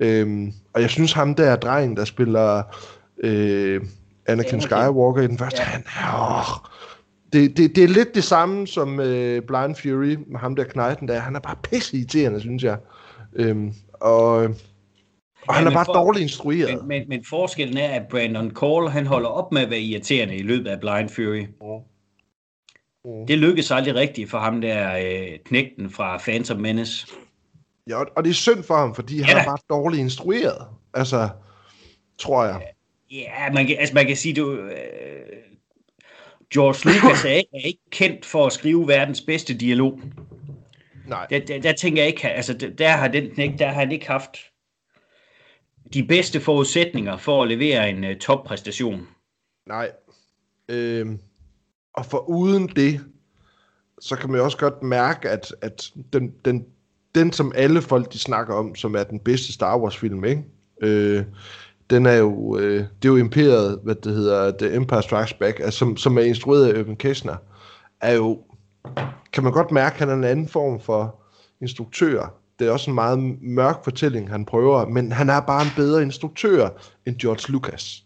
Øhm, og jeg synes, ham der drengen, der spiller øh, Anakin. Skywalker i den første, Ja. han er... åh, det, det, det er lidt det samme som øh, Blind Fury med ham der knejten der. Han er bare pisse irriterende, synes jeg. Øhm, og, og han er men bare for- dårligt instrueret. men, men, men forskellen er, at Brandon Call, han holder op med at være irriterende i løbet af Blind Fury. Mm. Det lykkedes aldrig rigtigt for ham der øh, knægten fra Phantom Menace. Ja, og- det er synd for ham, fordi han Ja er da. bare dårligt instrueret. Altså, tror jeg. Ja, man kan, altså man kan sige, du, øh, George Lucas er, ikke- er ikke kendt for at skrive verdens bedste dialog. Nej. Der, der, der tænker jeg ikke, altså der, der har den knæk, der har han ikke haft de bedste forudsætninger for at levere en uh, toppræstation. Nej. Øh, og for uden det, så kan man jo også godt mærke, at, at den, den, den, som alle folk de snakker om, som er den bedste Star Wars film, ikke? Øh, den er jo, øh, det er jo imperiet, hvad det hedder, The Empire Strikes Back, altså, som, som er instrueret af Irvin Kessner, er jo, kan man godt mærke, at han er en anden form for instruktør. Det er også en meget mørk fortælling, han prøver, men han er bare en bedre instruktør end George Lucas.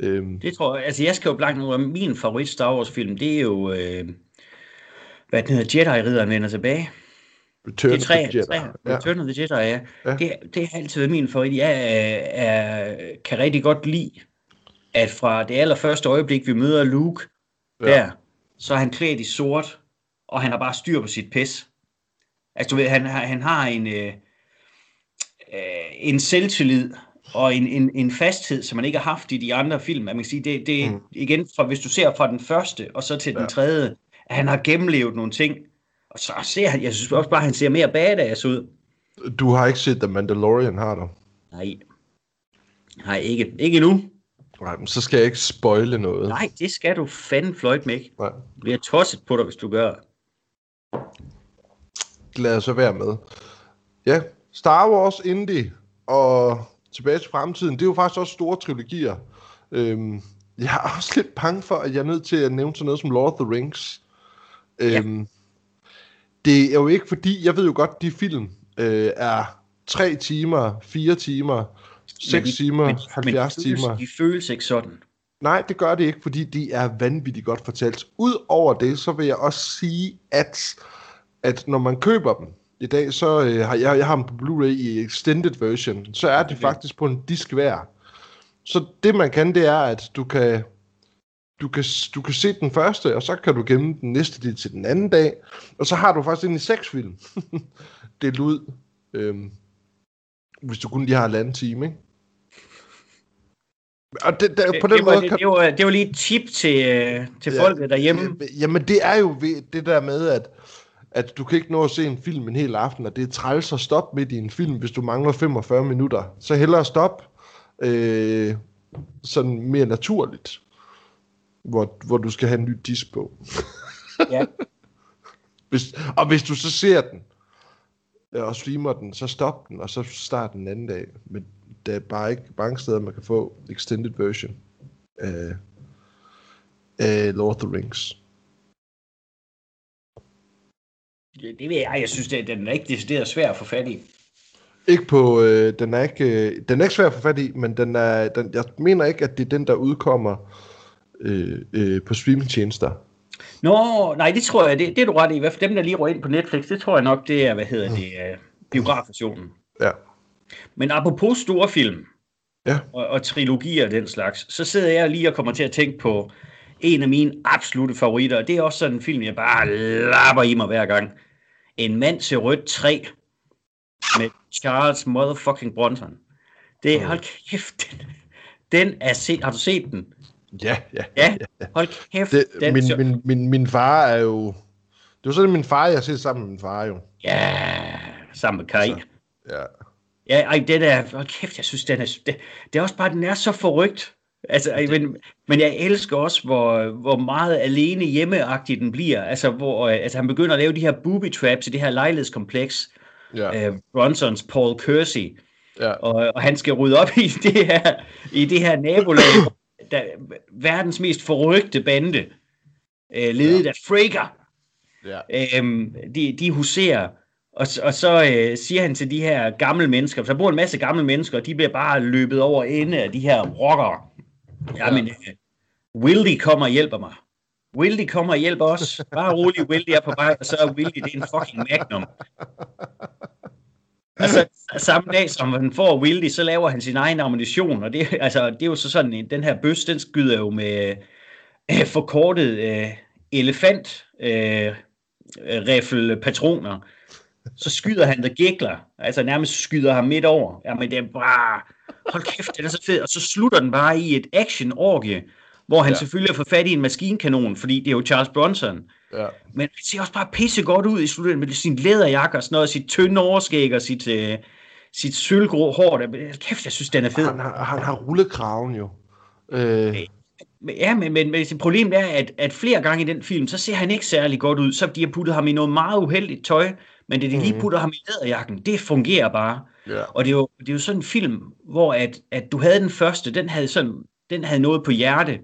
Øhm, Det tror jeg, altså jeg skal jo blankt nu, min favorit Star Wars film, det er jo, øh, hvad den hedder, Jedi-ridderen vender tilbage. Return Det er tre, of the Jedi. tre Ja. Return of the Jedi, ja. Ja. Det, det har altid været min favorit. Jeg er, er, kan rigtig godt lide, at fra det allerførste øjeblik, vi møder Luke ja. der, så er han klædt i sort, og han har bare styr på sit pis. Altså du ved, han, har- han har en, øh, øh, en selvtillid og en, en, en fasthed, som man ikke har haft i de andre film. Man kan sige, det, det Mm. igen, fra, hvis du ser fra den første og så til den Ja. tredje, at han har gennemlevet nogle ting, og så ser han, jeg synes også bare, at han ser mere badass ud. Du har ikke set The Mandalorian, har du? Nej. Nej, ikke, ikke endnu. Nej, men så skal jeg ikke spoile noget. Nej, det skal du fanden fløjt med ikke. Nej. Jeg bliver tosset på dig, hvis du gør. Lad os så være med. Ja, Star Wars, Indie og Tilbage til fremtiden, det er jo faktisk også store trilogier. Øhm, jeg er også lidt bange for, at jeg er nødt til at nævne sådan noget som Lord of the Rings. Øhm, Det er jo ikke fordi, jeg ved jo godt, de film øh, er 3 timer, 4 timer, 6 de- timer, men, 70 men de føles, timer. De føles ikke sådan. Nej, det gør det ikke, fordi de er vanvittigt godt fortalt. Udover det, så vil jeg også sige, at, at når man køber dem i dag, så øh, har jeg, jeg har dem på Blu-ray i extended version, så er de faktisk på en disk hver. Så det man kan, det er, at du kan, du kan, du kan se den første, og så kan du gemme den næste del til den anden dag, og så har du faktisk egentlig seks film delt ud, øhm, hvis du kun lige har en anden time, ikke? Og det, der, på den det, var, måde det, kan det, var, det var lige et tip til, øh, til Ja, folket derhjemme. Ja, Jamen, det er jo det der med, at, at du kan ikke nå at se en film en hel aften, og det er træls at stoppe midt i en film, hvis du mangler 45 minutter. Så hellere stop øh, sådan mere naturligt, hvor, hvor du skal have en ny disk på. Ja. Hvis, og hvis du så ser den, øh, og streamer den, så stop den, og så start den anden dag. Men der er bare ikke mange steder, man kan få extended version af, af Lord of the Rings. Det, det ved jeg, jeg synes, det, den er ikke decideret svær at få fat i. Ikke på, øh, den er ikke, øh, den er ikke svær at få fat i, men den er, den, jeg mener ikke, at det er den, der udkommer øh, øh, på streamingtjenester. Nå, nej, det tror jeg, det, det er du ret i. Hvert fald dem, der lige rører ind på Netflix, det tror jeg nok, det er, hvad hedder det, uh, biografversionen. Ja. Men apropos store film Ja. og, og trilogier og den slags, så sidder jeg lige og kommer til at tænke på en af mine absolute favoritter, og det er også sådan en film, jeg bare lapper i mig hver gang. En mand til rødt 3 med Charles motherfucking Bronson. Det, hold kæft, den, den er set, har du set den? Ja, ja. Ja, hold kæft. Det, den, min, min, min, min far er jo... Det var sådan min far, jeg har set sammen med min far jo. Ja, sammen med Kai. Så. Ja. Ja, ej, den er, hold kæft, jeg synes, den er, det, det er også bare, den er så forrygt. Altså, ej, men, men jeg elsker også, hvor, hvor meget alene hjemmeagtig den bliver. Altså, hvor øh, altså, han begynder at lave de her booby traps i det her lejlighedskompleks. Ja. Øh, Bronsons Paul Kersey. ja. Og, og han skal rydde op i det her, i det her nabolag, der, verdens mest forrygte bande, øh, ledet af Fraker. ja. Øhm, de, de huserer, og, og så øh, siger han til de her gamle mennesker, der bor en masse gamle mennesker, og de bliver bare løbet over ende af de her rockere. Jamen, øh, Wildy kommer og hjælper mig. Wildy kommer og hjælper os. Bare rolig, Wildy er på vej, og så er Wildy, det er en fucking magnum. Altså, samme dag som han får Wildy, så laver han sin egen ammunition, og det, altså, det er jo så sådan, en- den her bøs, den skyder jo med øh, forkortet øh, elefant øh, riffel patroner. Så skyder han The Giggler, altså nærmest skyder ham midt over. Jamen det er bare, hold kæft, det er så fedt. Og så slutter den bare i et action-orgie, hvor han Ja. selvfølgelig har fået fat i en maskinkanon, fordi det er jo Charles Bronson. ja. Men han ser også bare pisse godt ud i slutningen med sin læderjakke og sådan noget, sit tynde overskæg og sit, øh, sit sølvgrå hår. Der, kæft, jeg synes, den er fed. Han, har, han har rullekraven jo. Øh, Men- Ja, men, men, men problemet er, at, at flere gange i den film, så ser han ikke særlig godt ud. Så de har puttet ham i noget meget uheldigt tøj, men det de lige Mhm. putter ham i læderjakken, det fungerer bare. Ja. Og det er jo, det er jo sådan en film, hvor at, at du havde den første, den havde, sådan, den havde noget på hjerte,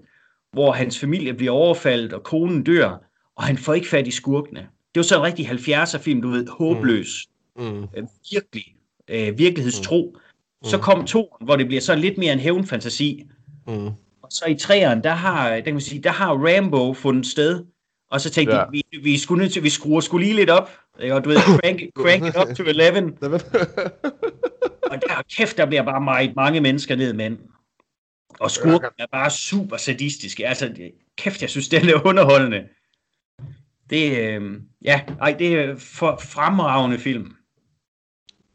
hvor hans familie bliver overfaldet, og konen dør, og han får ikke fat i skurkene. Det var sådan en rigtig 70'er film, du ved, håbløs, Mm. øh, virkelig, øh, virkelighedstro. Så kom toren, hvor det bliver sådan lidt mere en hævnfantasi, Mm. og så i træerne, der har, der kan man sige, der har Rambo fundet sted. Og så tænkte Ja. ja. vi, vi, til, vi skruer skulle lige lidt op. Ikke? Og du ved, crank, crank it up to 11. Og der, kæft, der bliver bare meget mange mennesker ned, mand. Og skurken er bare super sadistiske. Altså, det- kæft, jeg synes, den er underholdende. Det, øh, ja, ej, det er for fremragende film.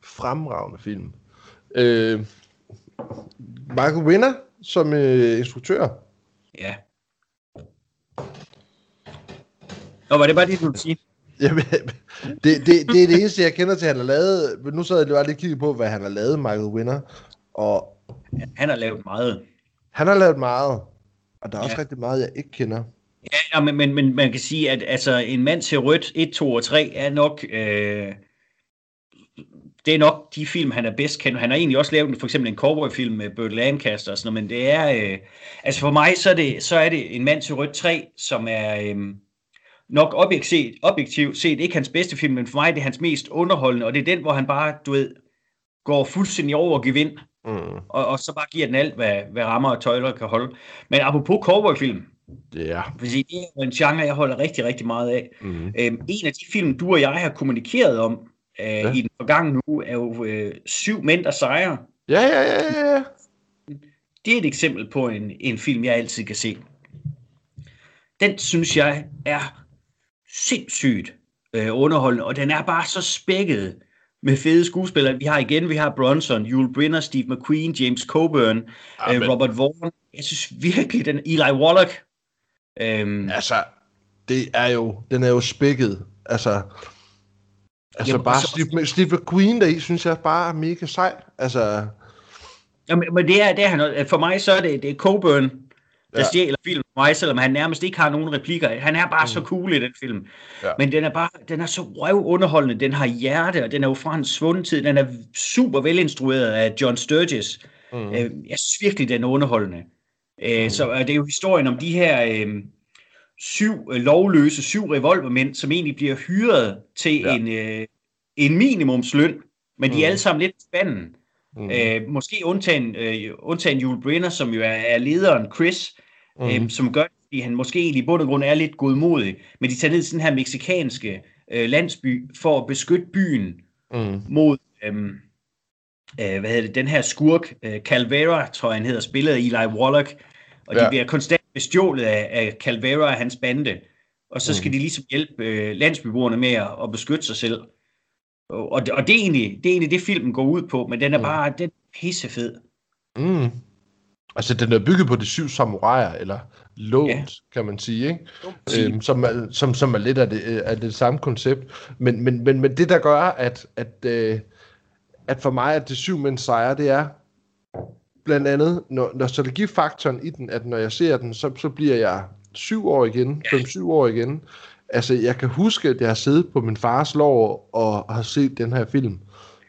Fremragende film. Øh, Michael Winner som øh, instruktør. Ja. Og var det bare det, du ville sige? Jamen, det, det, det er det eneste, jeg kender til, han har lavet. Men nu sad jeg bare lige og kiggede på, hvad han har lavet, Michael Winner. Og Han har lavet meget. han har lavet meget. Og der er også Ja. rigtig meget, jeg ikke kender. Ja, ja men, men, men man kan sige, at altså, en mand til rødt 1, 2 og 3 er nok... Øh, det er nok de film, han er bedst kendt. Han har egentlig også lavet for eksempel en cowboyfilm med Burt Lancaster og sådan noget, men det er... Øh, altså for mig, så er, det, så er det en mand til rødt 3, som er øh, nok objektivt set, objektivt set ikke hans bedste film, men for mig det er hans mest underholdende, og det er den, hvor han bare, du ved, går fuldstændig over gevind, Mm. og, og så bare giver den alt, hvad, hvad rammer og tøjler kan holde. Men apropos cowboyfilm, Ja. fordi det er en genre, jeg holder rigtig, rigtig meget af. Mm. Øhm, en af de film, du og jeg har kommunikeret om øh, Ja. i den forgangne uge, er jo øh, Syv Mænd, der sejrer. Ja, ja, ja, ja. Det er et eksempel på en, en film, jeg altid kan se. Den synes jeg er sindssygt øh, underholdende, og den er bare så spækket med fede skuespillere. Vi har igen, vi har Bronson, Yul Brynner, Steve McQueen, James Coburn, øh, Amen. Robert Vaughn. Jeg synes virkelig, den Eli Wallach. Øhm. Altså, det er jo, den er jo spækket. Altså, altså Jamen, bare så- Steve, Steve McQueen der i, synes jeg bare er mega sej. Altså, Jamen, men det er, det er han, for mig så er det, det er Coburn, der Ja. stjæler filmen for mig, selvom han nærmest ikke har nogen replikker. Han er bare mm. så cool i den film. Ja. Men den er bare, den er så røv underholdende, den har hjerte, og den er jo fra en svunden tid. Den er super velinstrueret af John Sturges. mm. Mm. Øh, jeg synes virkelig, den er underholdende. Øh, Så øh, det er jo historien om de her øh, syv øh, lovløse, syv revolvermænd, som egentlig bliver hyret til Ja. en, øh, en minimumsløn, men de Mm. er alle sammen lidt spanden. Mm. Øh, måske undtagen, øh, undtagen Yul Brynner, som jo er, er lederen, Chris, Mm. øh, som gør, fordi han måske egentlig i bund og grund er lidt godmodig, men de tager ned til den her meksikanske øh, landsby for at beskytte byen Mm. mod, øh, øh, hvad hedder det, den her skurk, øh, Calvera, tror jeg han hedder, spillet af Eli Wallach, og ja. De bliver konstant bestjålet af, af Calvera og hans bande, og så skal mm. de ligesom hjælpe øh, landsbyboerne med at, at beskytte sig selv. Og, det, og det, er egentlig, det er egentlig det, filmen går ud på, men den er mm. bare den er pissefed. Mm. Altså, den er bygget på de syv samuraier, eller lånt, ja. kan man sige, ikke? Øhm, som, er, som, som er lidt af det, af det samme koncept. Men, men, men, men det, der gør, at, at, øh, at for mig, at det syv mænd sejre, det er blandt andet når, nostalgifaktoren i den, at når jeg ser den, så, så bliver jeg syv år igen, fem-syv år igen. Altså, jeg kan huske, at jeg har siddet på min fars lår og har set den her film.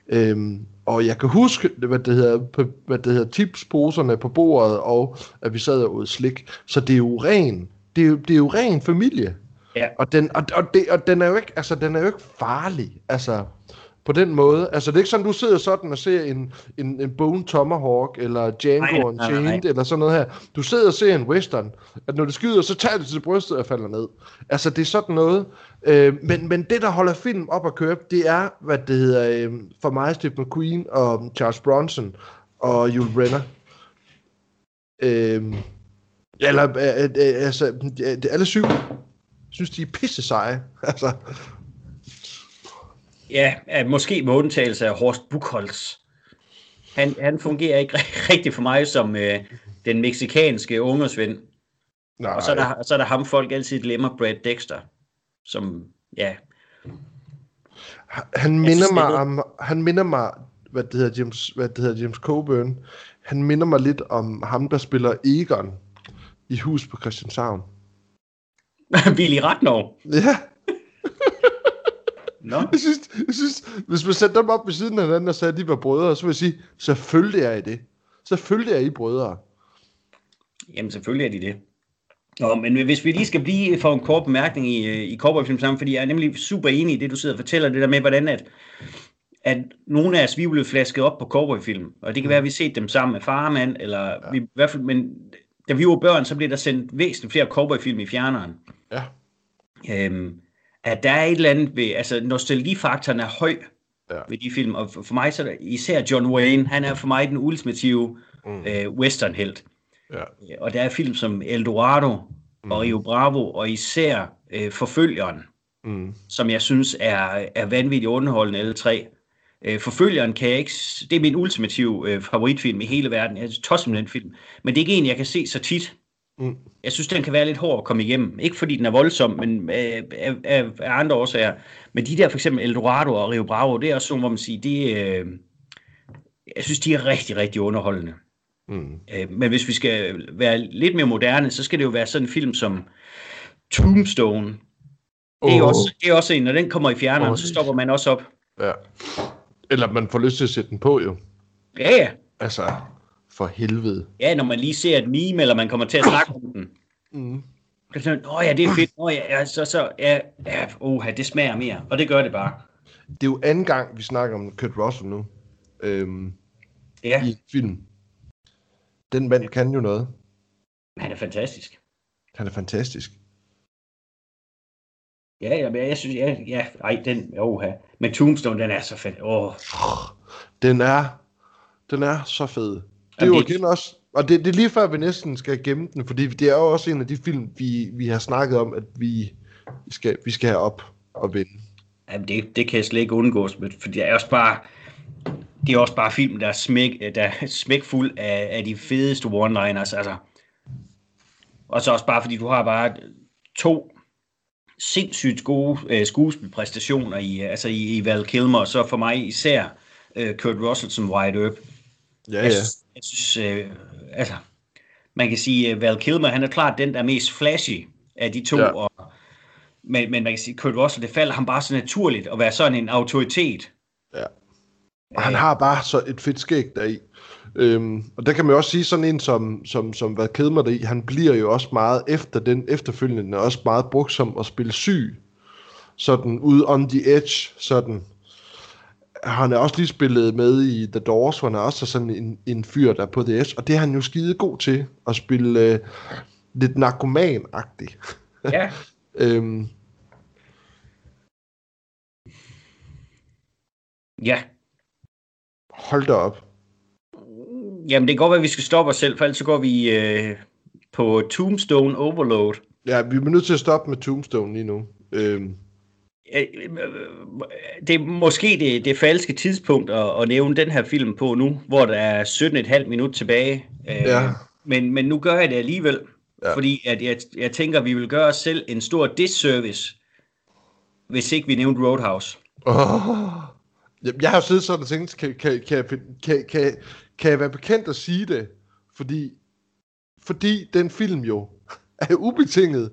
Øhm, og jeg kan huske, hvad det hedder, hvad det hedder tipsposerne på bordet, og at vi sad og åd slik. Så det er jo ren, det er jo, det er jo ren familie. Ja. Og, den, og, og, det, og den er jo ikke, altså, den er jo ikke farlig. Altså, på den måde. Altså, det er ikke sådan, du sidder sådan og ser en, en, en Bone Tomahawk, eller Django Unchained, eller sådan noget her. Du sidder og ser en western, at når det skyder, så tager det til brystet og falder ned. Altså, det er sådan noget. Øh, men, men det, der holder film op at køre, det er, hvad det hedder, øh, for mig, Steve McQueen og Charles Bronson og Yul Brenner. Øh, eller, øh, øh, altså, alle syv synes, de er pisse seje. Altså, Ja, måske med undtagelse af Horst Buchholz. Han, han fungerer ikke rigtig for mig som øh, den meksikanske ungersvend. Nej. Og så er, der, så er der ham, folk altid glemmer, Brad Dexter, som, ja... Han minder mig om, han minder mig, hvad det hedder, James, hvad det hedder, James Coburn. Han minder mig lidt om ham, der spiller Egon i Hus på Christianshavn. Billy Ratnov? Ja. No. Jeg, synes, jeg synes, hvis man sætter dem op ved siden af hinanden og sagde, at de var brødre, så vil jeg sige, selvfølgelig er I det. Selvfølgelig er I brødre. Jamen, selvfølgelig er de det. Nå, men hvis vi lige skal blive for en kort bemærkning i, i Cowboy-film sammen, fordi jeg er nemlig super enig i det, du sidder og fortæller, det der med, hvordan at, at nogle af os, vi blevet flasket op på cowboyfilm, og det kan være, at vi har set dem sammen med farmand, eller ja. vi, i hvert fald, men da vi var børn, så blev der sendt væsentligt flere cowboyfilm i fjerneren. Ja. Øhm, at der er et eller andet ved, altså nostalgifaktoren er høj ja. ved de film, og for mig så er der, især John Wayne, han er for mig den ultimative mm. øh, westernhelt. Ja. Og der er film som El Dorado mm. og Rio Bravo, og især øh, Forfølgeren, mm. som jeg synes er, er vanvittigt underholdende, alle tre. Øh, Forfølgeren kan jeg ikke, det er min ultimative øh, favoritfilm i hele verden. Jeg tosser med den film. Men det er ikke en, jeg kan se så tit. Mm. Jeg synes, den kan være lidt hård at komme igennem. Ikke fordi den er voldsom, men af, af, af andre årsager. Men de der for eksempel Eldorado og Rio Bravo, det er også sådan, hvor man siger, det, øh, jeg synes, de er rigtig, rigtig underholdende. Mm. Øh, men hvis vi skal være lidt mere moderne, så skal det jo være sådan en film som Tombstone. Det er, oh. også, det er også en, når den kommer i fjerneren, oh. så stopper man også op. Ja. Eller man får lyst til at sætte den på, jo. Ja, ja. Altså, for helvede. Ja, når man lige ser et meme, eller man kommer til at snakke om den. Mm. Så sådan, Åh ja, det er fedt. Åh ja, ja så, så ja, ja oha, det smager mere. Og det gør det bare. Det er jo anden gang, vi snakker om Kurt Russell nu. Øhm, ja. I film. Den mand kan jo noget. Han er fantastisk. Han er fantastisk. Ja, ja, men jeg synes, ja, ja, ej, den, oha. Men Tombstone, den er så fed. Åh. Den er, den er så fed. Det er jo igen også, og det, det er lige før, vi næsten skal gemme den, fordi det er jo også en af de film, vi, vi har snakket om, at vi skal, vi skal have op og vinde. Jamen det, det kan jeg slet ikke undgås, for det er også bare, det er også bare film, der er, smæk, der er smækfuld af, af de fedeste one-liners, altså. Og så også bare, fordi du har bare to sindssygt gode uh, skuespilpræstationer i, altså i, i Val Kilmer, og så for mig især uh, Kurt Russell som White Earp. Ja, ja. Jeg, jeg synes, øh, altså, man kan sige, at Val Kilmer, han er klart den, der er mest flashy af de to, ja. og, men, men man kan sige, Kurt Russell, det falder ham bare så naturligt at være sådan en autoritet. Ja. Og han har bare så et fedt skæg deri. Øhm, og der kan man også sige sådan en som, som, som Val Kilmer deri, han bliver jo også meget efter den efterfølgende, også meget brugt som at spille syg. Sådan ude on the edge, sådan han er også lige spillet med i The Doors, hvor han er også sådan en, en fyr, der er på det og det er han jo skide god til, at spille øh, lidt narkoman-agtig. Ja. øhm. Ja. Hold da op. Jamen, det kan godt være, at vi skal stoppe os selv, for ellers så går vi, øh, på Tombstone Overload. Ja, vi er nødt til at stoppe med Tombstone lige nu. Øhm. Det er måske det, det falske tidspunkt at, at nævne den her film på nu, hvor der er 17,5 minut tilbage. Ja. Men, men nu gør jeg det alligevel, Ja. fordi at jeg, jeg tænker, at vi vil gøre os selv en stor disservice, hvis ikke vi nævnte Roadhouse. Oh. Jeg har jo siddet sådan og tænkt, kan, kan, kan, kan, kan, kan jeg være bekendt at sige det? Fordi, fordi den film jo er ubetinget.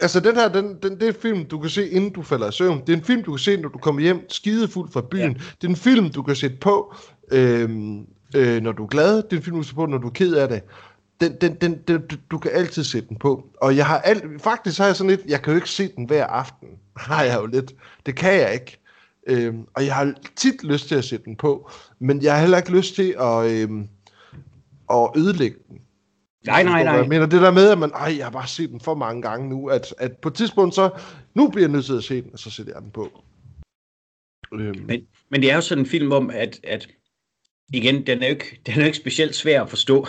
Altså den her, den, den, det er en film, du kan se, inden du falder i søvn. Det er en film, du kan se, når du kommer hjem skidefuld fra byen. Ja. Det er en film, du kan sætte på, øhm, øh, når du er glad. Det er en film, du kan sætte på, når du er ked af det. Den, den, den, den, du- kan altid sætte den på. Og jeg har alt, faktisk har jeg sådan lidt, jeg kan jo ikke se den hver aften. Har jeg jo lidt. Det kan jeg ikke. Øhm, og jeg har tit lyst til at sætte den på, men jeg har heller ikke lyst til at, øhm, at ødelægge den. Nej, nej, nej. Jeg mener det der med, at man, ej, jeg har bare set den for mange gange nu, at, at på et tidspunkt så, nu bliver jeg nødt til at se den, og så sætter jeg den på. Øhm, Men, men det er jo sådan en film om, at, at igen, den er, jo ikke, den er jo ikke specielt svær at forstå.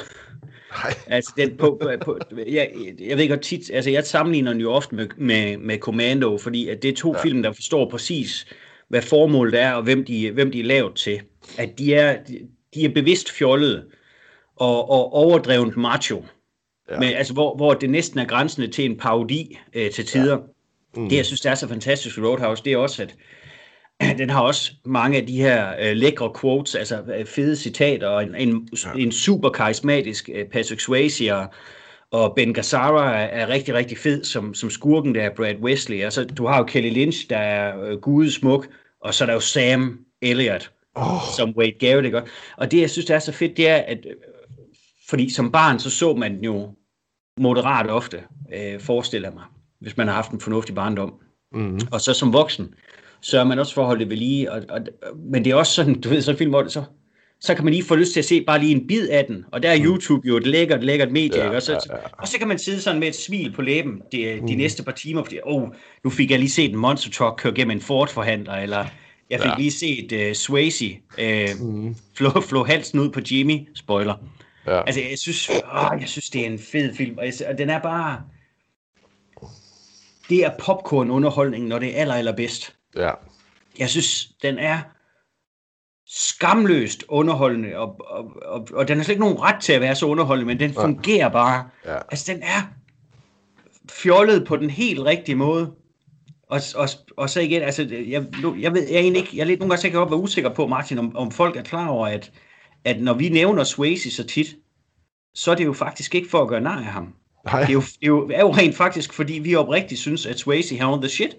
nej, Altså, den på, på, på, jeg, jeg ved godt tit, altså jeg sammenligner den jo ofte med, med, med Commando, fordi at det er to ja. film, der forstår præcis, hvad formålet er, og hvem de, hvem de er lavet til. At de er, de, de er bevidst fjollede og, og overdrevent macho. Ja. Men, altså, hvor, hvor det næsten er grænsende til en parodi øh, til tider. Ja. Mm. Det, jeg synes, der er så fantastisk ved Roadhouse, det er også, at den har også mange af de her øh, lækre quotes, altså øh, fede citater, og en, en, Ja. en super karismatisk øh, Patrick Swayze, og, og Ben Gazzara er, er rigtig, rigtig fed som, som skurken, der er Brad Wesley. Altså, du har jo Kelly Lynch, der er øh, gudesmuk, og så er der jo Sam Elliott, oh, som Wade Garrett, ikke? Og det, jeg synes, der er så fedt, det er, at fordi som barn, så så man jo moderat ofte, øh, forestiller jeg mig, hvis man har haft en fornuftig barndom. mm, Og så som voksen, så er man også for at holde det ved lige. Og, og, men det er også sådan, du ved, en film, hvor det så, så kan man lige få lyst til at se bare lige en bid af den. Og der er YouTube jo et lækkert, lækkert medie, Ja, ikke? Og, så, ja, ja. og så kan man sidde sådan med et smil på læben de, de Mm. næste par timer, fordi, oh, nu fik jeg lige set en Monster Truck køre gennem en Ford-forhandler, eller jeg fik ja. lige set uh, Swayze uh, mm, flå, flå halsen ud på Jimmy, spoiler. Ja. Altså, jeg synes, åh, jeg synes, det er en fed film, og, jeg, og den er bare... Det er popcorn-underholdning, når det er aller, allerbedst. ja. Jeg synes, den er skamløst underholdende, og, og, og, og den har slet ikke nogen ret til at være så underholdende, men den Nej. fungerer bare. Ja. Altså, den er fjollet på den helt rigtige måde. Og, og, og så igen, altså, jeg, jeg ved jeg er egentlig ikke, jeg er lidt nogle gange sikkert godt være usikker på, Martin, om, om folk er klar over, at, at når vi nævner Swayze så tit, så er det jo faktisk ikke for at gøre nej af ham. Nej. Det er jo, det er jo, er jo rent faktisk, fordi vi oprigtigt synes, at Swayze har the shit.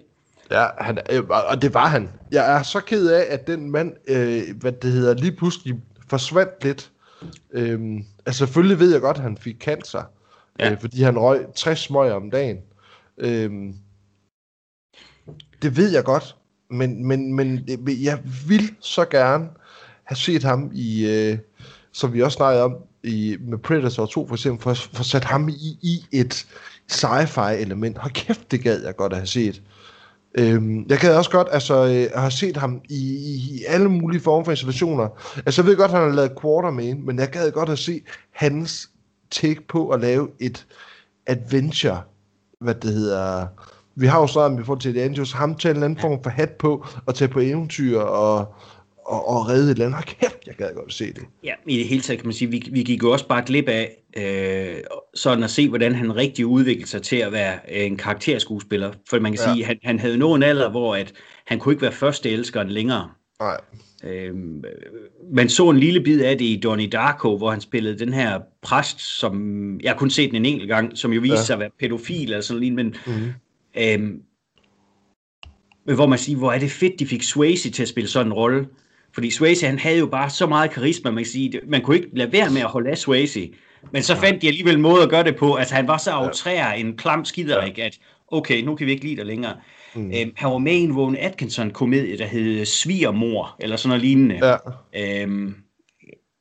Ja, han, øh, og det var han. Jeg er så ked af, at den mand, øh, hvad det hedder, lige pludselig forsvandt lidt. Øhm, altså selvfølgelig ved jeg godt, at han fik cancer, ja. Øh, fordi han røg 60 smøger om dagen. Øhm, det ved jeg godt, men, men, men øh, jeg vil så gerne have set ham i, øh, som vi også snakkede om, i, med Predator 2 for eksempel, for, for sat ham i, i et sci-fi element. Hold kæft, det gad jeg godt at have set. Øhm, jeg gad også godt altså, øh, har have set ham i, i, i alle mulige former for installationer. Altså jeg ved godt, at han har lavet Quartermain, men jeg gad godt at se hans take på at lave et adventure, hvad det hedder. Vi har jo snart, om vi får til det Angels, ham tage en eller anden form for hat på, og tage på eventyr og, og, og redde et andet. Hold kæft, jeg gad godt se det. Ja, i det hele taget kan man sige, vi, vi gik jo også bare glip af øh, sådan at se, hvordan han rigtig udviklede sig til at være øh, en karakterskuespiller. For man kan Ja. sige, han, han havde nået en alder, hvor at han kunne ikke være første elskeren længere. Nej. Øhm, øh, man så en lille bid af det i Donnie Darko, hvor han spillede den her præst, som jeg kun set den en enkelt gang, som jo viste Ja. sig at være pædofil eller sådan noget, men Mm-hmm. Øhm, hvor man siger, hvor er det fedt, de fik Swayze til at spille sådan en rolle. Fordi Swayze, han havde jo bare så meget karisma, man kan sige, man kunne ikke lade være med at holde af Swayze. Men så fandt de alligevel en måde at gøre det på. Altså han var så outrær, en klam skiderik, at okay, nu kan vi ikke lide dig længere. Mm. Øhm, han var med i en Rowan Atkinson-komedie, der hed Svigermor, eller sådan noget lignende. Ja. Øhm,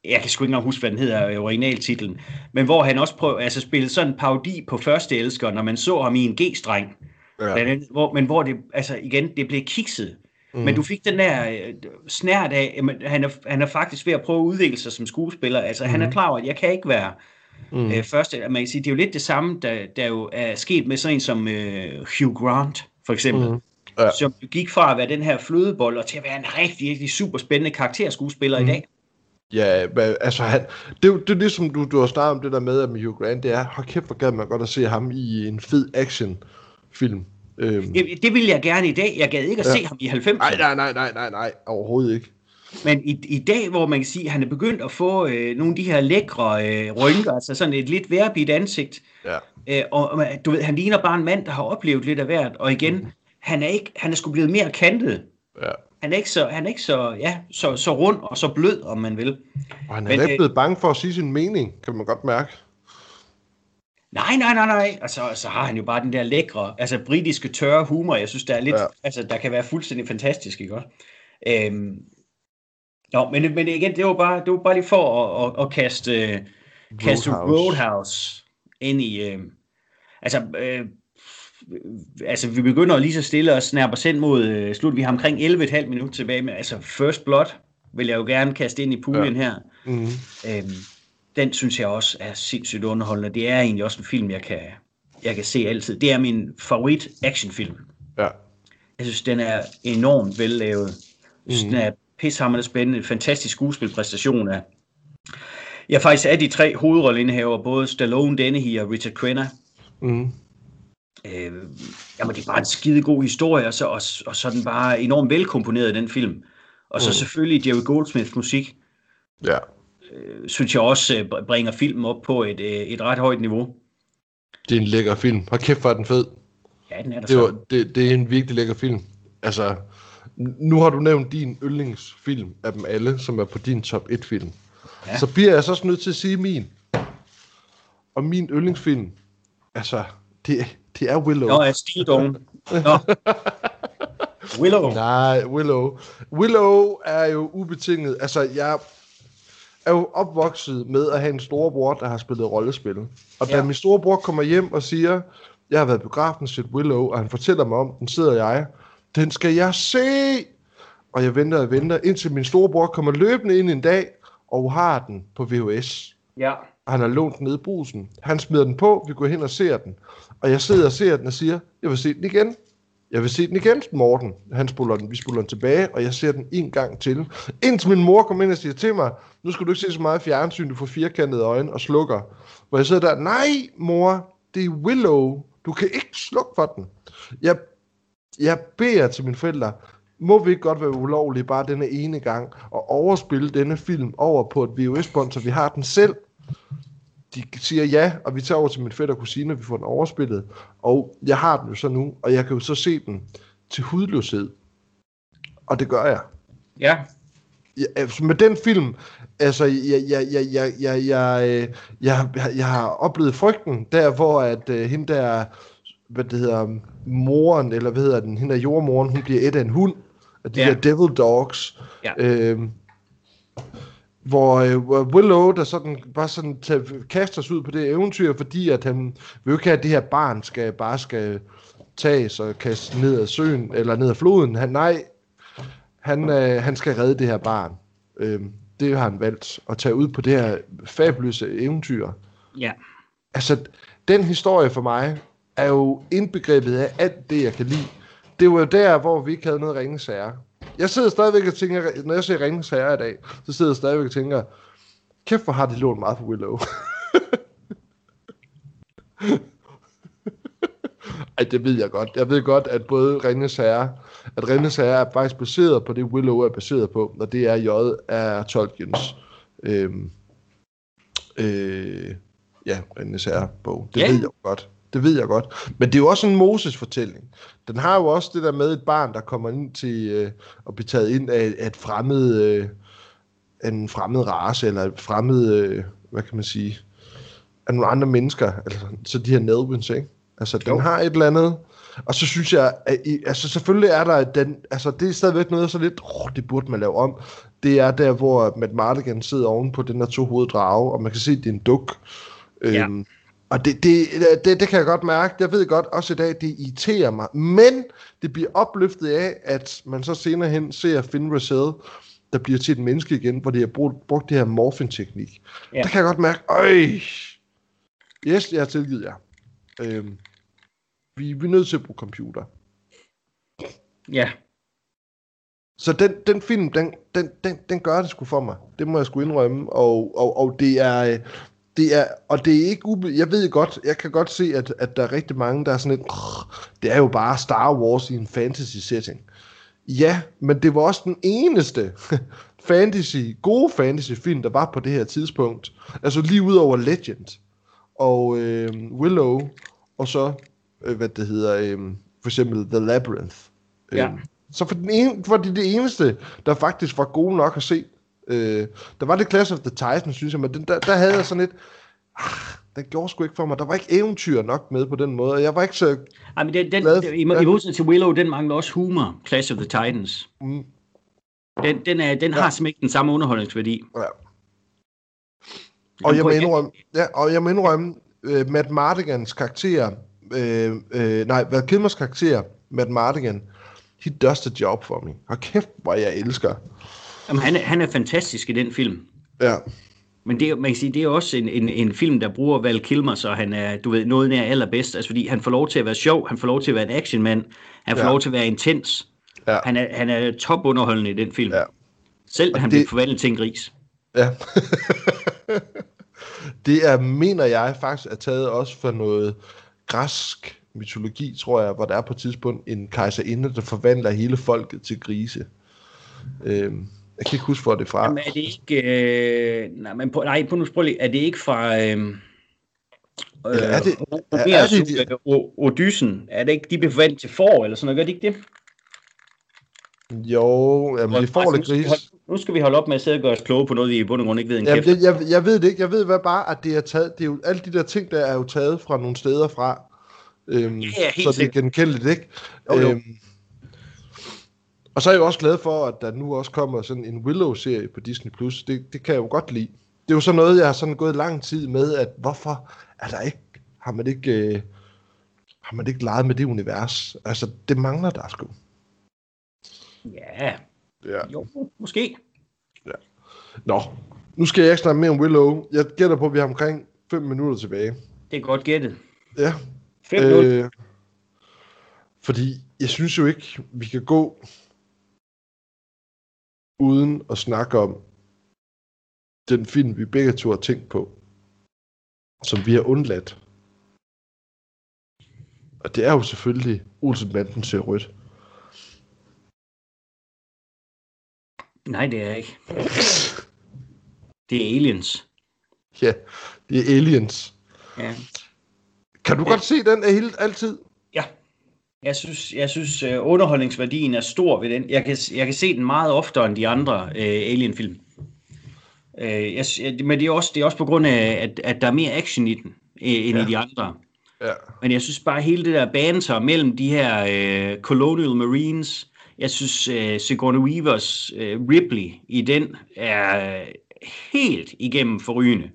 jeg kan sgu ikke engang huske, hvad den hedder, originaltitlen. Men hvor han også prøvede, altså spille sådan en parodi på første elsker, når man så ham i en G-streng. Ja. Blandt andet, hvor, men hvor det, altså igen, det blev kikset. Mm. Men du fik den der øh, snært af, at han er, han er faktisk ved at prøve at udvikle sig som skuespiller. Altså, mm. han er klar over, at jeg kan ikke være Mm. Øh, første, man kan sige, det er jo lidt det samme, der, der jo er sket med sådan en som øh, Hugh Grant, for eksempel. Mm. Ja. Som gik fra at være den her flødebold, og til at være en rigtig, rigtig super spændende karakterskuespiller mm. i dag. Ja, men, altså han, det, det er ligesom du, du har snakket om det der med, at med Hugh Grant, det er, hold kæft, hvor gad man godt at se ham i en fed actionfilm. Øhm. Det vil jeg gerne i dag. Jeg gad ikke at ja. se ham i 90'erne. Nej, nej, nej, nej, nej, nej, overhovedet ikke. Men i, i dag, hvor man kan sige, at han er begyndt at få øh, nogle af de her lækre øh, rynker, altså sådan et lidt værbit ansigt, ja. øh, og du ved, han ligner bare en mand, der har oplevet lidt af hvert, og igen, mm. han er ikke, han er sgu blevet mere kantet. Ja. Han er ikke så, han er ikke så, ja, så, så rund og så blød, om man vil. Og han er Men, ikke blevet bange for at sige sin mening, kan man godt mærke. Nej, nej, nej, nej. Altså, så har han jo bare den der lækre, altså britiske tørre humor, jeg synes, der er lidt, ja. altså, der kan være fuldstændig fantastisk, ikke også? Øhm, Nå, men, men igen, det var bare, det var bare lige for at, at, at kaste, Roadhouse. kaste Roadhouse ind i... Øh, altså, øh, altså, vi begynder lige så stille og snærpe os ind mod øh, slut. Vi har omkring 11,5 minutter tilbage. Men altså, First Blood vil jeg jo gerne kaste ind i puljen ja. her. Mm-hmm. Øhm, den synes jeg også er sindssygt underholdende. Det er egentlig også en film, jeg kan, jeg kan se altid. Det er min favorit actionfilm. Ja. Jeg synes, den er enormt vellavet. Jeg synes, mm. den er pishammerende spændende, fantastisk skuespilpræstation af, ja faktisk af de tre hovedrolleindehaver, både Stallone, Dennehy og Richard Crenna. Mm. Øh, jamen det er bare en skide god historie, og så, og, og så er den bare enormt velkomponeret, den film. Og så mm. selvfølgelig Jerry Goldsmiths musik. Ja. Øh, synes jeg også øh, bringer filmen op på et, øh, et ret højt niveau. Det er en lækker film. Hold kæft, hvor er den fed. Ja, den er der det, var, det, det er en virkelig lækker film. Altså, nu har du nævnt din yndlingsfilm af dem alle, som er på din top 1 film. Ja. Så bliver jeg så også nødt til at sige min. Og min yndlingsfilm, altså, det, det er Willow. Nå, jeg Steel Dawn. Willow. Nej, Willow. Willow er jo ubetinget, altså jeg er jo opvokset med at have en storebror, der har spillet rollespil. Og da ja. min storebror kommer hjem og siger, jeg har været på biografen set Willow, og han fortæller mig om den, sidder jeg den skal jeg se! Og jeg venter og venter, indtil min storebror kommer løbende ind en dag, og har den på VHS. Ja. Han har lånt den nede i brusen. Han smider den på, vi går hen og ser den. Og jeg sidder og ser den og siger, jeg vil se den igen. Jeg vil se den igen, Morten. Han spoler den, vi spoler den tilbage, og jeg ser den en gang til. Indtil min mor kommer ind og siger til mig, nu skal du ikke se så meget fjernsyn, du får firkantede øjne og slukker. Hvor jeg sidder der, nej mor, det er Willow. Du kan ikke slukke for den. Jeg jeg beder til mine forældre, må vi ikke godt være ulovlige bare denne ene gang, og overspille denne film over på et VHS-bånd, så vi har den selv. De siger ja, og vi tager over til min fætter og kusine, og vi får den overspillet. Og jeg har den jo så nu, og jeg kan jo så se den til hudløshed. Og det gør jeg. Ja. ja altså med den film, altså, jeg, jeg, jeg, jeg, jeg, jeg, jeg, jeg, jeg har oplevet frygten, der hvor at uh, hende der hvad det hedder, moren, eller hvad hedder den, hende er jordmoren, hun bliver et af en hund, af de ja. der devil dogs. Ja. Øhm, hvor øh, Willow, der sådan, bare sådan tager, kaster sig ud på det eventyr, fordi at han vil jo ikke have, at det her barn skal, bare skal tages og kaste ned ad søen, eller ned ad floden. Han, nej, han, øh, han skal redde det her barn. Øhm, det har han valgt, at tage ud på det her fabuløse eventyr. Ja. Altså, den historie for mig, er jo indbegrebet af alt det, jeg kan lide. Det var jo der, hvor vi ikke havde noget Ringens Herre. Jeg sidder stadigvæk og tænker, når jeg ser Ringens Herre i dag, så sidder jeg stadigvæk og tænker, kæft hvor har de lånt meget på Willow. Ej, det ved jeg godt. Jeg ved godt, at både Ringens Herre, at Ringens Herre er faktisk baseret på det, Willow er baseret på, og det er J af Tolkiens øhm, øh, ja, Ringens Herre bog. Det ja. ved jeg godt. Det ved jeg godt. Men det er jo også en Moses-fortælling. Den har jo også det der med et barn, der kommer ind til øh, at blive taget ind af, af et fremmed, øh, en fremmed race, eller et fremmed, øh, hvad kan man sige, af nogle andre mennesker. Altså, så de her Nelvins, ikke? Altså, den jo. har et eller andet. Og så synes jeg, at, altså selvfølgelig er der den, altså det er stadigvæk noget så lidt, oh, det burde man lave om. Det er der, hvor Matt Mardigan sidder oven på den der to hovedet drage, og man kan se, at det er en duk. Ja. Øhm, og det, det, det, det kan jeg godt mærke. Jeg ved godt også i dag, det irriterer mig. Men det bliver opløftet af, at man så senere hen ser Finn Russell, der bliver til et menneske igen, hvor de har brugt, brugt det her morphin-teknik. Ja. Der kan jeg godt mærke, øj, Yes, jeg har tilgivet jer. Øhm, vi, vi er nødt til at bruge computer. Ja. Så den, den film, den, den, den, den gør det sgu for mig. Det må jeg sgu indrømme. Og, og, og det er... Det er, og det er ikke ube, jeg ved godt, jeg kan godt se, at, at der er rigtig mange, der er sådan lidt, det er jo bare Star Wars i en fantasy setting. Ja, men det var også den eneste fantasy, gode fantasy film, der var på det her tidspunkt. Altså lige ud over Legend og øh, Willow, og så, øh, hvad det hedder, øh, for eksempel The Labyrinth. Ja. Øh, så for, den ene, for det, det eneste, der faktisk var gode nok at se, øh, der var det Clash of the Titans, synes jeg, men den, der, der havde jeg sådan lidt, ah, den gjorde sgu ikke for mig. Der var ikke eventyr nok med på den måde, og jeg var ikke så... Ej, men den, den, Glad- i, i modsætning til Willow, den mangler også humor, Clash of the Titans. Mm, Den, den, er, den har Ja. simpelthen ikke den samme underholdningsværdi. ja. Og jeg må indrømme, ja, og jeg må indrømme, øh, Matt Mardigans karakter, øh, øh, nej, Val Kilmers karakter, Matt Mardigan, he does the job for me. Og kæft, hvor jeg elsker. Jamen, han, er, han er fantastisk i den film. Ja, Men det, er- man kan sige, det er også en, en, en film, der bruger Val Kilmer, så han er, du ved, noget nær allerbedst. Altså, fordi han får lov til at være sjov, han får lov til at være en actionmand, han får Ja. lov til at være intens. Ja. Han, er, han er topunderholdende i den film. Ja. Selv Og han det- bliver forvandlet til en gris. ja. det er, mener jeg faktisk, er taget også for noget græsk mytologi, tror jeg, hvor der er på et tidspunkt en kejserinde, der forvandler hele folket til grise. Øhm, jeg kan ikke huske, hvor det er fra. Jamen, er det ikke... Øh, nej, men på, nej, på nu lige, er det ikke fra... Øh, Eller er det- øh, er- er det øh, Odyssen? Er det ikke, de forvandlet til får, eller sådan noget? Gør de ikke det? Jo, jamen, det får lidt nu skal vi gris. holde- Nu skal vi holde op med at sidde og gøre os kloge på noget, vi i bund og grund ikke ved en Jamen, kæft. det, jeg, jeg ved det ikke. Jeg ved hvad bare, at det er taget. Det er jo, alle de der ting, der er jo taget fra nogle steder fra. Øhm, Ja, helt så det er genkendeligt, ikke? Jo, jo. Øhm, og så er jeg jo også glad for, at der nu også kommer sådan en Willow-serie på Disney+. Plus. Det, det kan jeg jo godt lide. Det er jo sådan noget, jeg har sådan gået lang tid med, at hvorfor er der ikke, har man ikke, øh, har man ikke leget med det univers? Altså, det mangler der sgu. Ja, Ja. jo, måske. Nå, nu skal jeg ikke snakke mere om Willow. Jeg gætter på, at vi har omkring 5 minutter tilbage. Det er godt gættet. Ja, 5-0. Øh, fordi jeg synes jo ikke, vi kan gå uden at snakke om den film, vi begge to har tænkt på, som vi har undladt. Og det er jo selvfølgelig Olsenbanden ser rødt. Nej, det er jeg ikke. Det er Aliens. Ja, det er Aliens. Ja. Kan du godt se den hele, altid? Jeg synes, jeg synes uh, underholdningsværdien er stor ved den. Jeg kan, jeg kan se den meget oftere end de andre uh, Alien-film. Uh, jeg, men det er, også, det er også på grund af, at, at der er mere action i den, uh, end Ja. i de andre. Ja. Men jeg synes bare, hele det der banter mellem de her øh, Colonial Marines, jeg synes øh, Sigourney Weavers øh, Ripley i den er øh, helt igennem forrygende.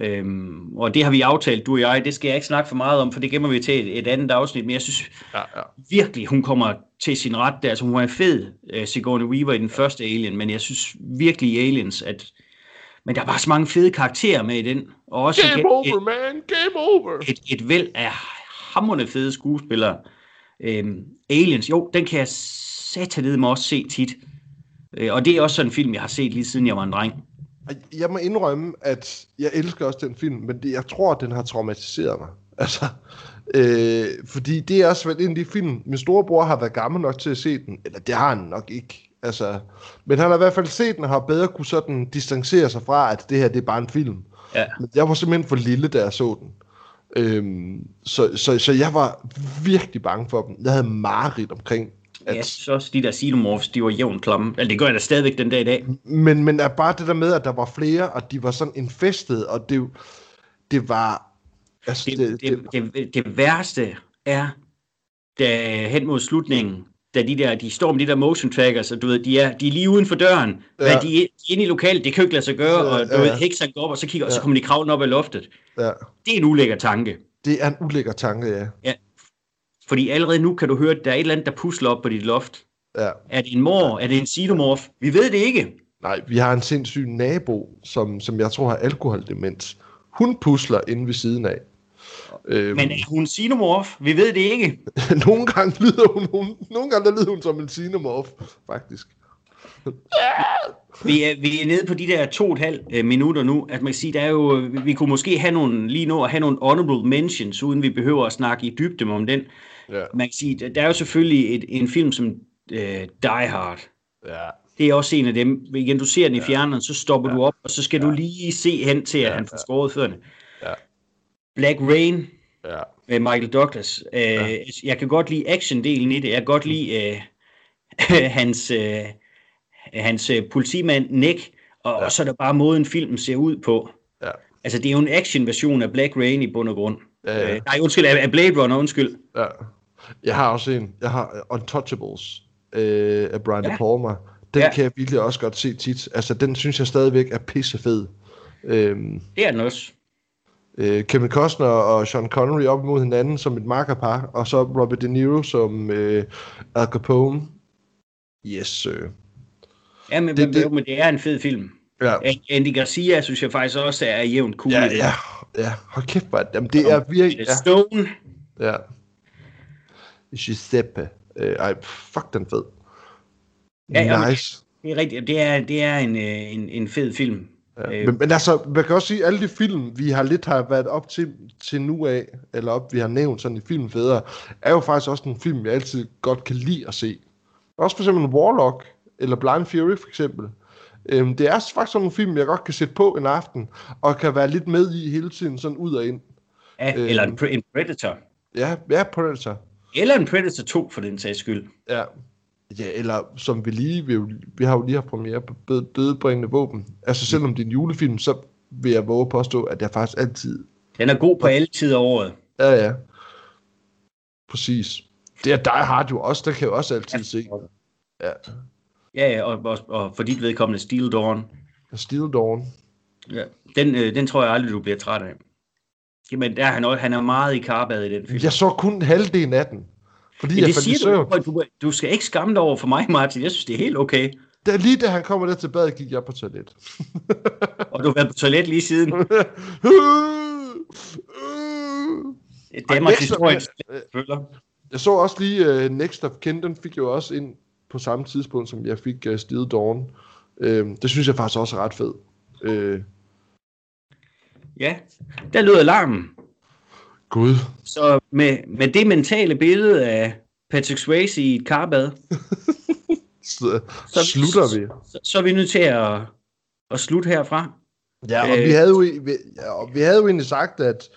Øhm, og det har vi aftalt, du og jeg. Det skal jeg ikke snakke for meget om, for det gemmer vi til et, et andet afsnit. Men jeg synes Ja, ja. virkelig, hun kommer til sin ret der. Altså, hun er fed, øh, Sigourney Weaver i den første Alien, men jeg synes virkelig Aliens, at men der er bare så mange fede karakterer med i den. Og også Game et, over, man! Game over! et, et væld af hammerende fede skuespillere. Øhm, Aliens, jo, den kan jeg satanede mig også se tit. Øh, og det er også sådan en film, jeg har set lige siden jeg var en dreng. Jeg må indrømme, at jeg elsker også den film, men det, jeg tror, at den har traumatiseret mig. Altså, øh, fordi det er også været en af de film, min storebror har været gammel nok til at se den, eller det har han nok ikke. Altså, men han har i hvert fald set den og har bedre kunne sådan distancere sig fra, at det her det er bare en film. Ja. Men jeg var simpelthen for lille, da jeg så den. Øhm, så, så, så jeg var virkelig bange for dem. Jeg havde mareridt omkring, at, Jeg synes også, de der xenomorphs, de var jævnt klamme. Altså, det gør jeg da stadigvæk den dag i dag. Men, men er bare det der med, at der var flere, og de var sådan infestet, og det, det var... Altså, Det, det, det, det, det værste er, da hen mod slutningen, da de der, de står med de der motion trackers, og du ved, de er, de er lige uden for døren, ja. Ja. men de er, de er inde i lokalet, det kan jo ikke lade sig gøre, og du Ja, ved, ja. heksen går op, og så kigger, og så Ja. kommer de kravlen op ad loftet. ja, Det er en ulækker tanke. det er en ulækker tanke, ja. Fordi allerede nu kan du høre, at der er et eller andet, der pusler op på dit loft. ja. Er det en mor? Er det en xenomorph? Vi ved det ikke. Nej, vi har en sindssyg nabo, som, som jeg tror har alkoholdemens. Hun pusler inde ved siden af. Øhm, Men er hun xenomorph? Vi ved det ikke. nogle gange lyder hun, hun, nogle gange der lyder hun som en xenomorph, faktisk. Vi er, vi er nede på de der to og et halvt øh, minutter nu. At man kan sige, der er jo, vi, kunne måske have nogle, lige nu at have nogle honorable mentions, uden vi behøver at snakke i dybde om den. Ja. Man kan sige, der- er jo selvfølgelig et, en film som øh, Die Hard. Ja. Det er også en af dem. Igen, du ser den i fjerneren, så stopper Ja. du op, og så skal Ja. du lige se hen til, at Ja, han får ja. skåret fødderne. Ja. Black Rain Ja. med Michael Douglas. Øh, Ja. Jeg kan godt lide action-delen i det. Jeg kan godt lide øh, hans, øh, hans øh, politimand Nick, og, Ja. og så er der bare måden filmen ser ud på. Ja. Altså, det er jo en action-version af Black Rain i bund og grund. Ja, ja. Øh, nej, undskyld, af Blade Runner, undskyld. ja. Jeg har også en. Jeg har Untouchables øh, af Brian Ja. De Palma. Den Ja. kan jeg virkelig også godt se tit. Altså, den synes jeg stadigvæk er pissefed. Øhm, Det er den også. øh, Kevin Costner og Sean Connery op imod hinanden som et makkerpar, og så Robert De Niro som øh, Al Capone. Yes, sir. Ja, men Det- det, men det er en fed film. Ja, Andy Garcia synes jeg faktisk også er jævnt cool. ja, ja, ja. Hold kæft, det. Jamen, det er virkelig... Ja, Stone. ja. Giuseppe. Øh, ej, fuck den fed. Ja, ja, men- nice. Det er rigtigt. Det er, det er en, øh, en, en fed film. Ja. Øh. Men, men altså, man kan også sige, at alle de film, vi har lidt har været op til, til nu af, eller op, vi har nævnt sådan i filmfædre, er jo faktisk også nogle film, jeg altid godt kan lide at se. Også for eksempel Warlock, eller Blind Fury for eksempel. Øhm, det er faktisk sådan nogle film, jeg godt kan sætte på en aften, og kan være lidt med i hele tiden, sådan ud og ind. Ja, Øh. Eller en, en Predator. Ja, ja, Predator. Eller en Predator 2, for den sags skyld. Ja. Ja, eller som vi lige, vi, vi har jo lige haft premiere på Død- Dødbringende Våben. Altså selvom det er en julefilm, så vil jeg våge påstå, at jeg faktisk altid Den er god på alle tider af året. Ja, ja. Præcis. Det er Die Hard jo også, der kan jeg også altid se. Ja. Ja, ja og, og, og for dit vedkommende Steel Dawn. Steel Dawn. Ja. Den, øh, den tror jeg aldrig, du bliver træt af. Jamen, der er han, han er meget i karbad i den film. Jeg så kun halvdelen af den. Fordi Men jeg det i siger du, du, du skal ikke skamme dig over for mig, Martin. Jeg synes, det er helt okay. Da, lige da han kommer der til bad, gik jeg på toilet. Og du har været på toilet lige siden. Danmarks of- historiens øh, følger. Jeg så også lige uh, Next of Kin, den fik jo også ind på samme tidspunkt, som jeg fik uh, Steel Dawn. Uh, det synes jeg faktisk også er ret fed. Uh, Ja, der lød alarmen. Gud. Så med, med det mentale billede af Patrick Swayze i et karbad, Så, Så slutter vi. så, så er vi nødt til at, at slutte herfra. Ja, og Øh. vi havde jo, vi, ja, og vi havde jo egentlig sagt, at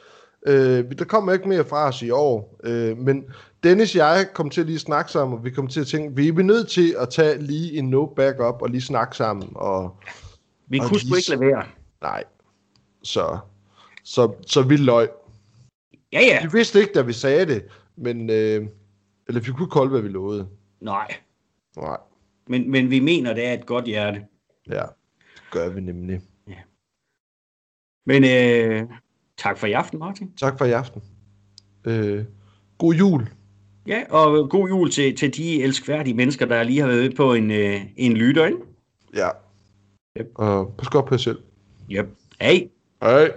øh, der kommer ikke mere fra os i år, øh, men Dennis og jeg kom til at lige snakke sammen, og vi kom til at tænke, vi er nødt til at tage lige en note back up og lige snakke sammen, og Vi Og kunne sgu ikke lade være. nej, så, så, så vi løg. Ja, ja. Vi vidste ikke, da vi sagde det, men, øh, eller vi kunne kolde, hvad vi lovede. Nej, Nej, men, men vi mener, det er et godt hjerte. ja, det gør vi nemlig. Men øh, tak for i aften, Martin. Tak for i aften. Øh, god jul. Ja, og god jul til, til de elskværdige mennesker, der lige har været på en, øh, en lytter, ikke? Ja. Yep. Og pas godt på jer selv. Yep. Hej. Hej.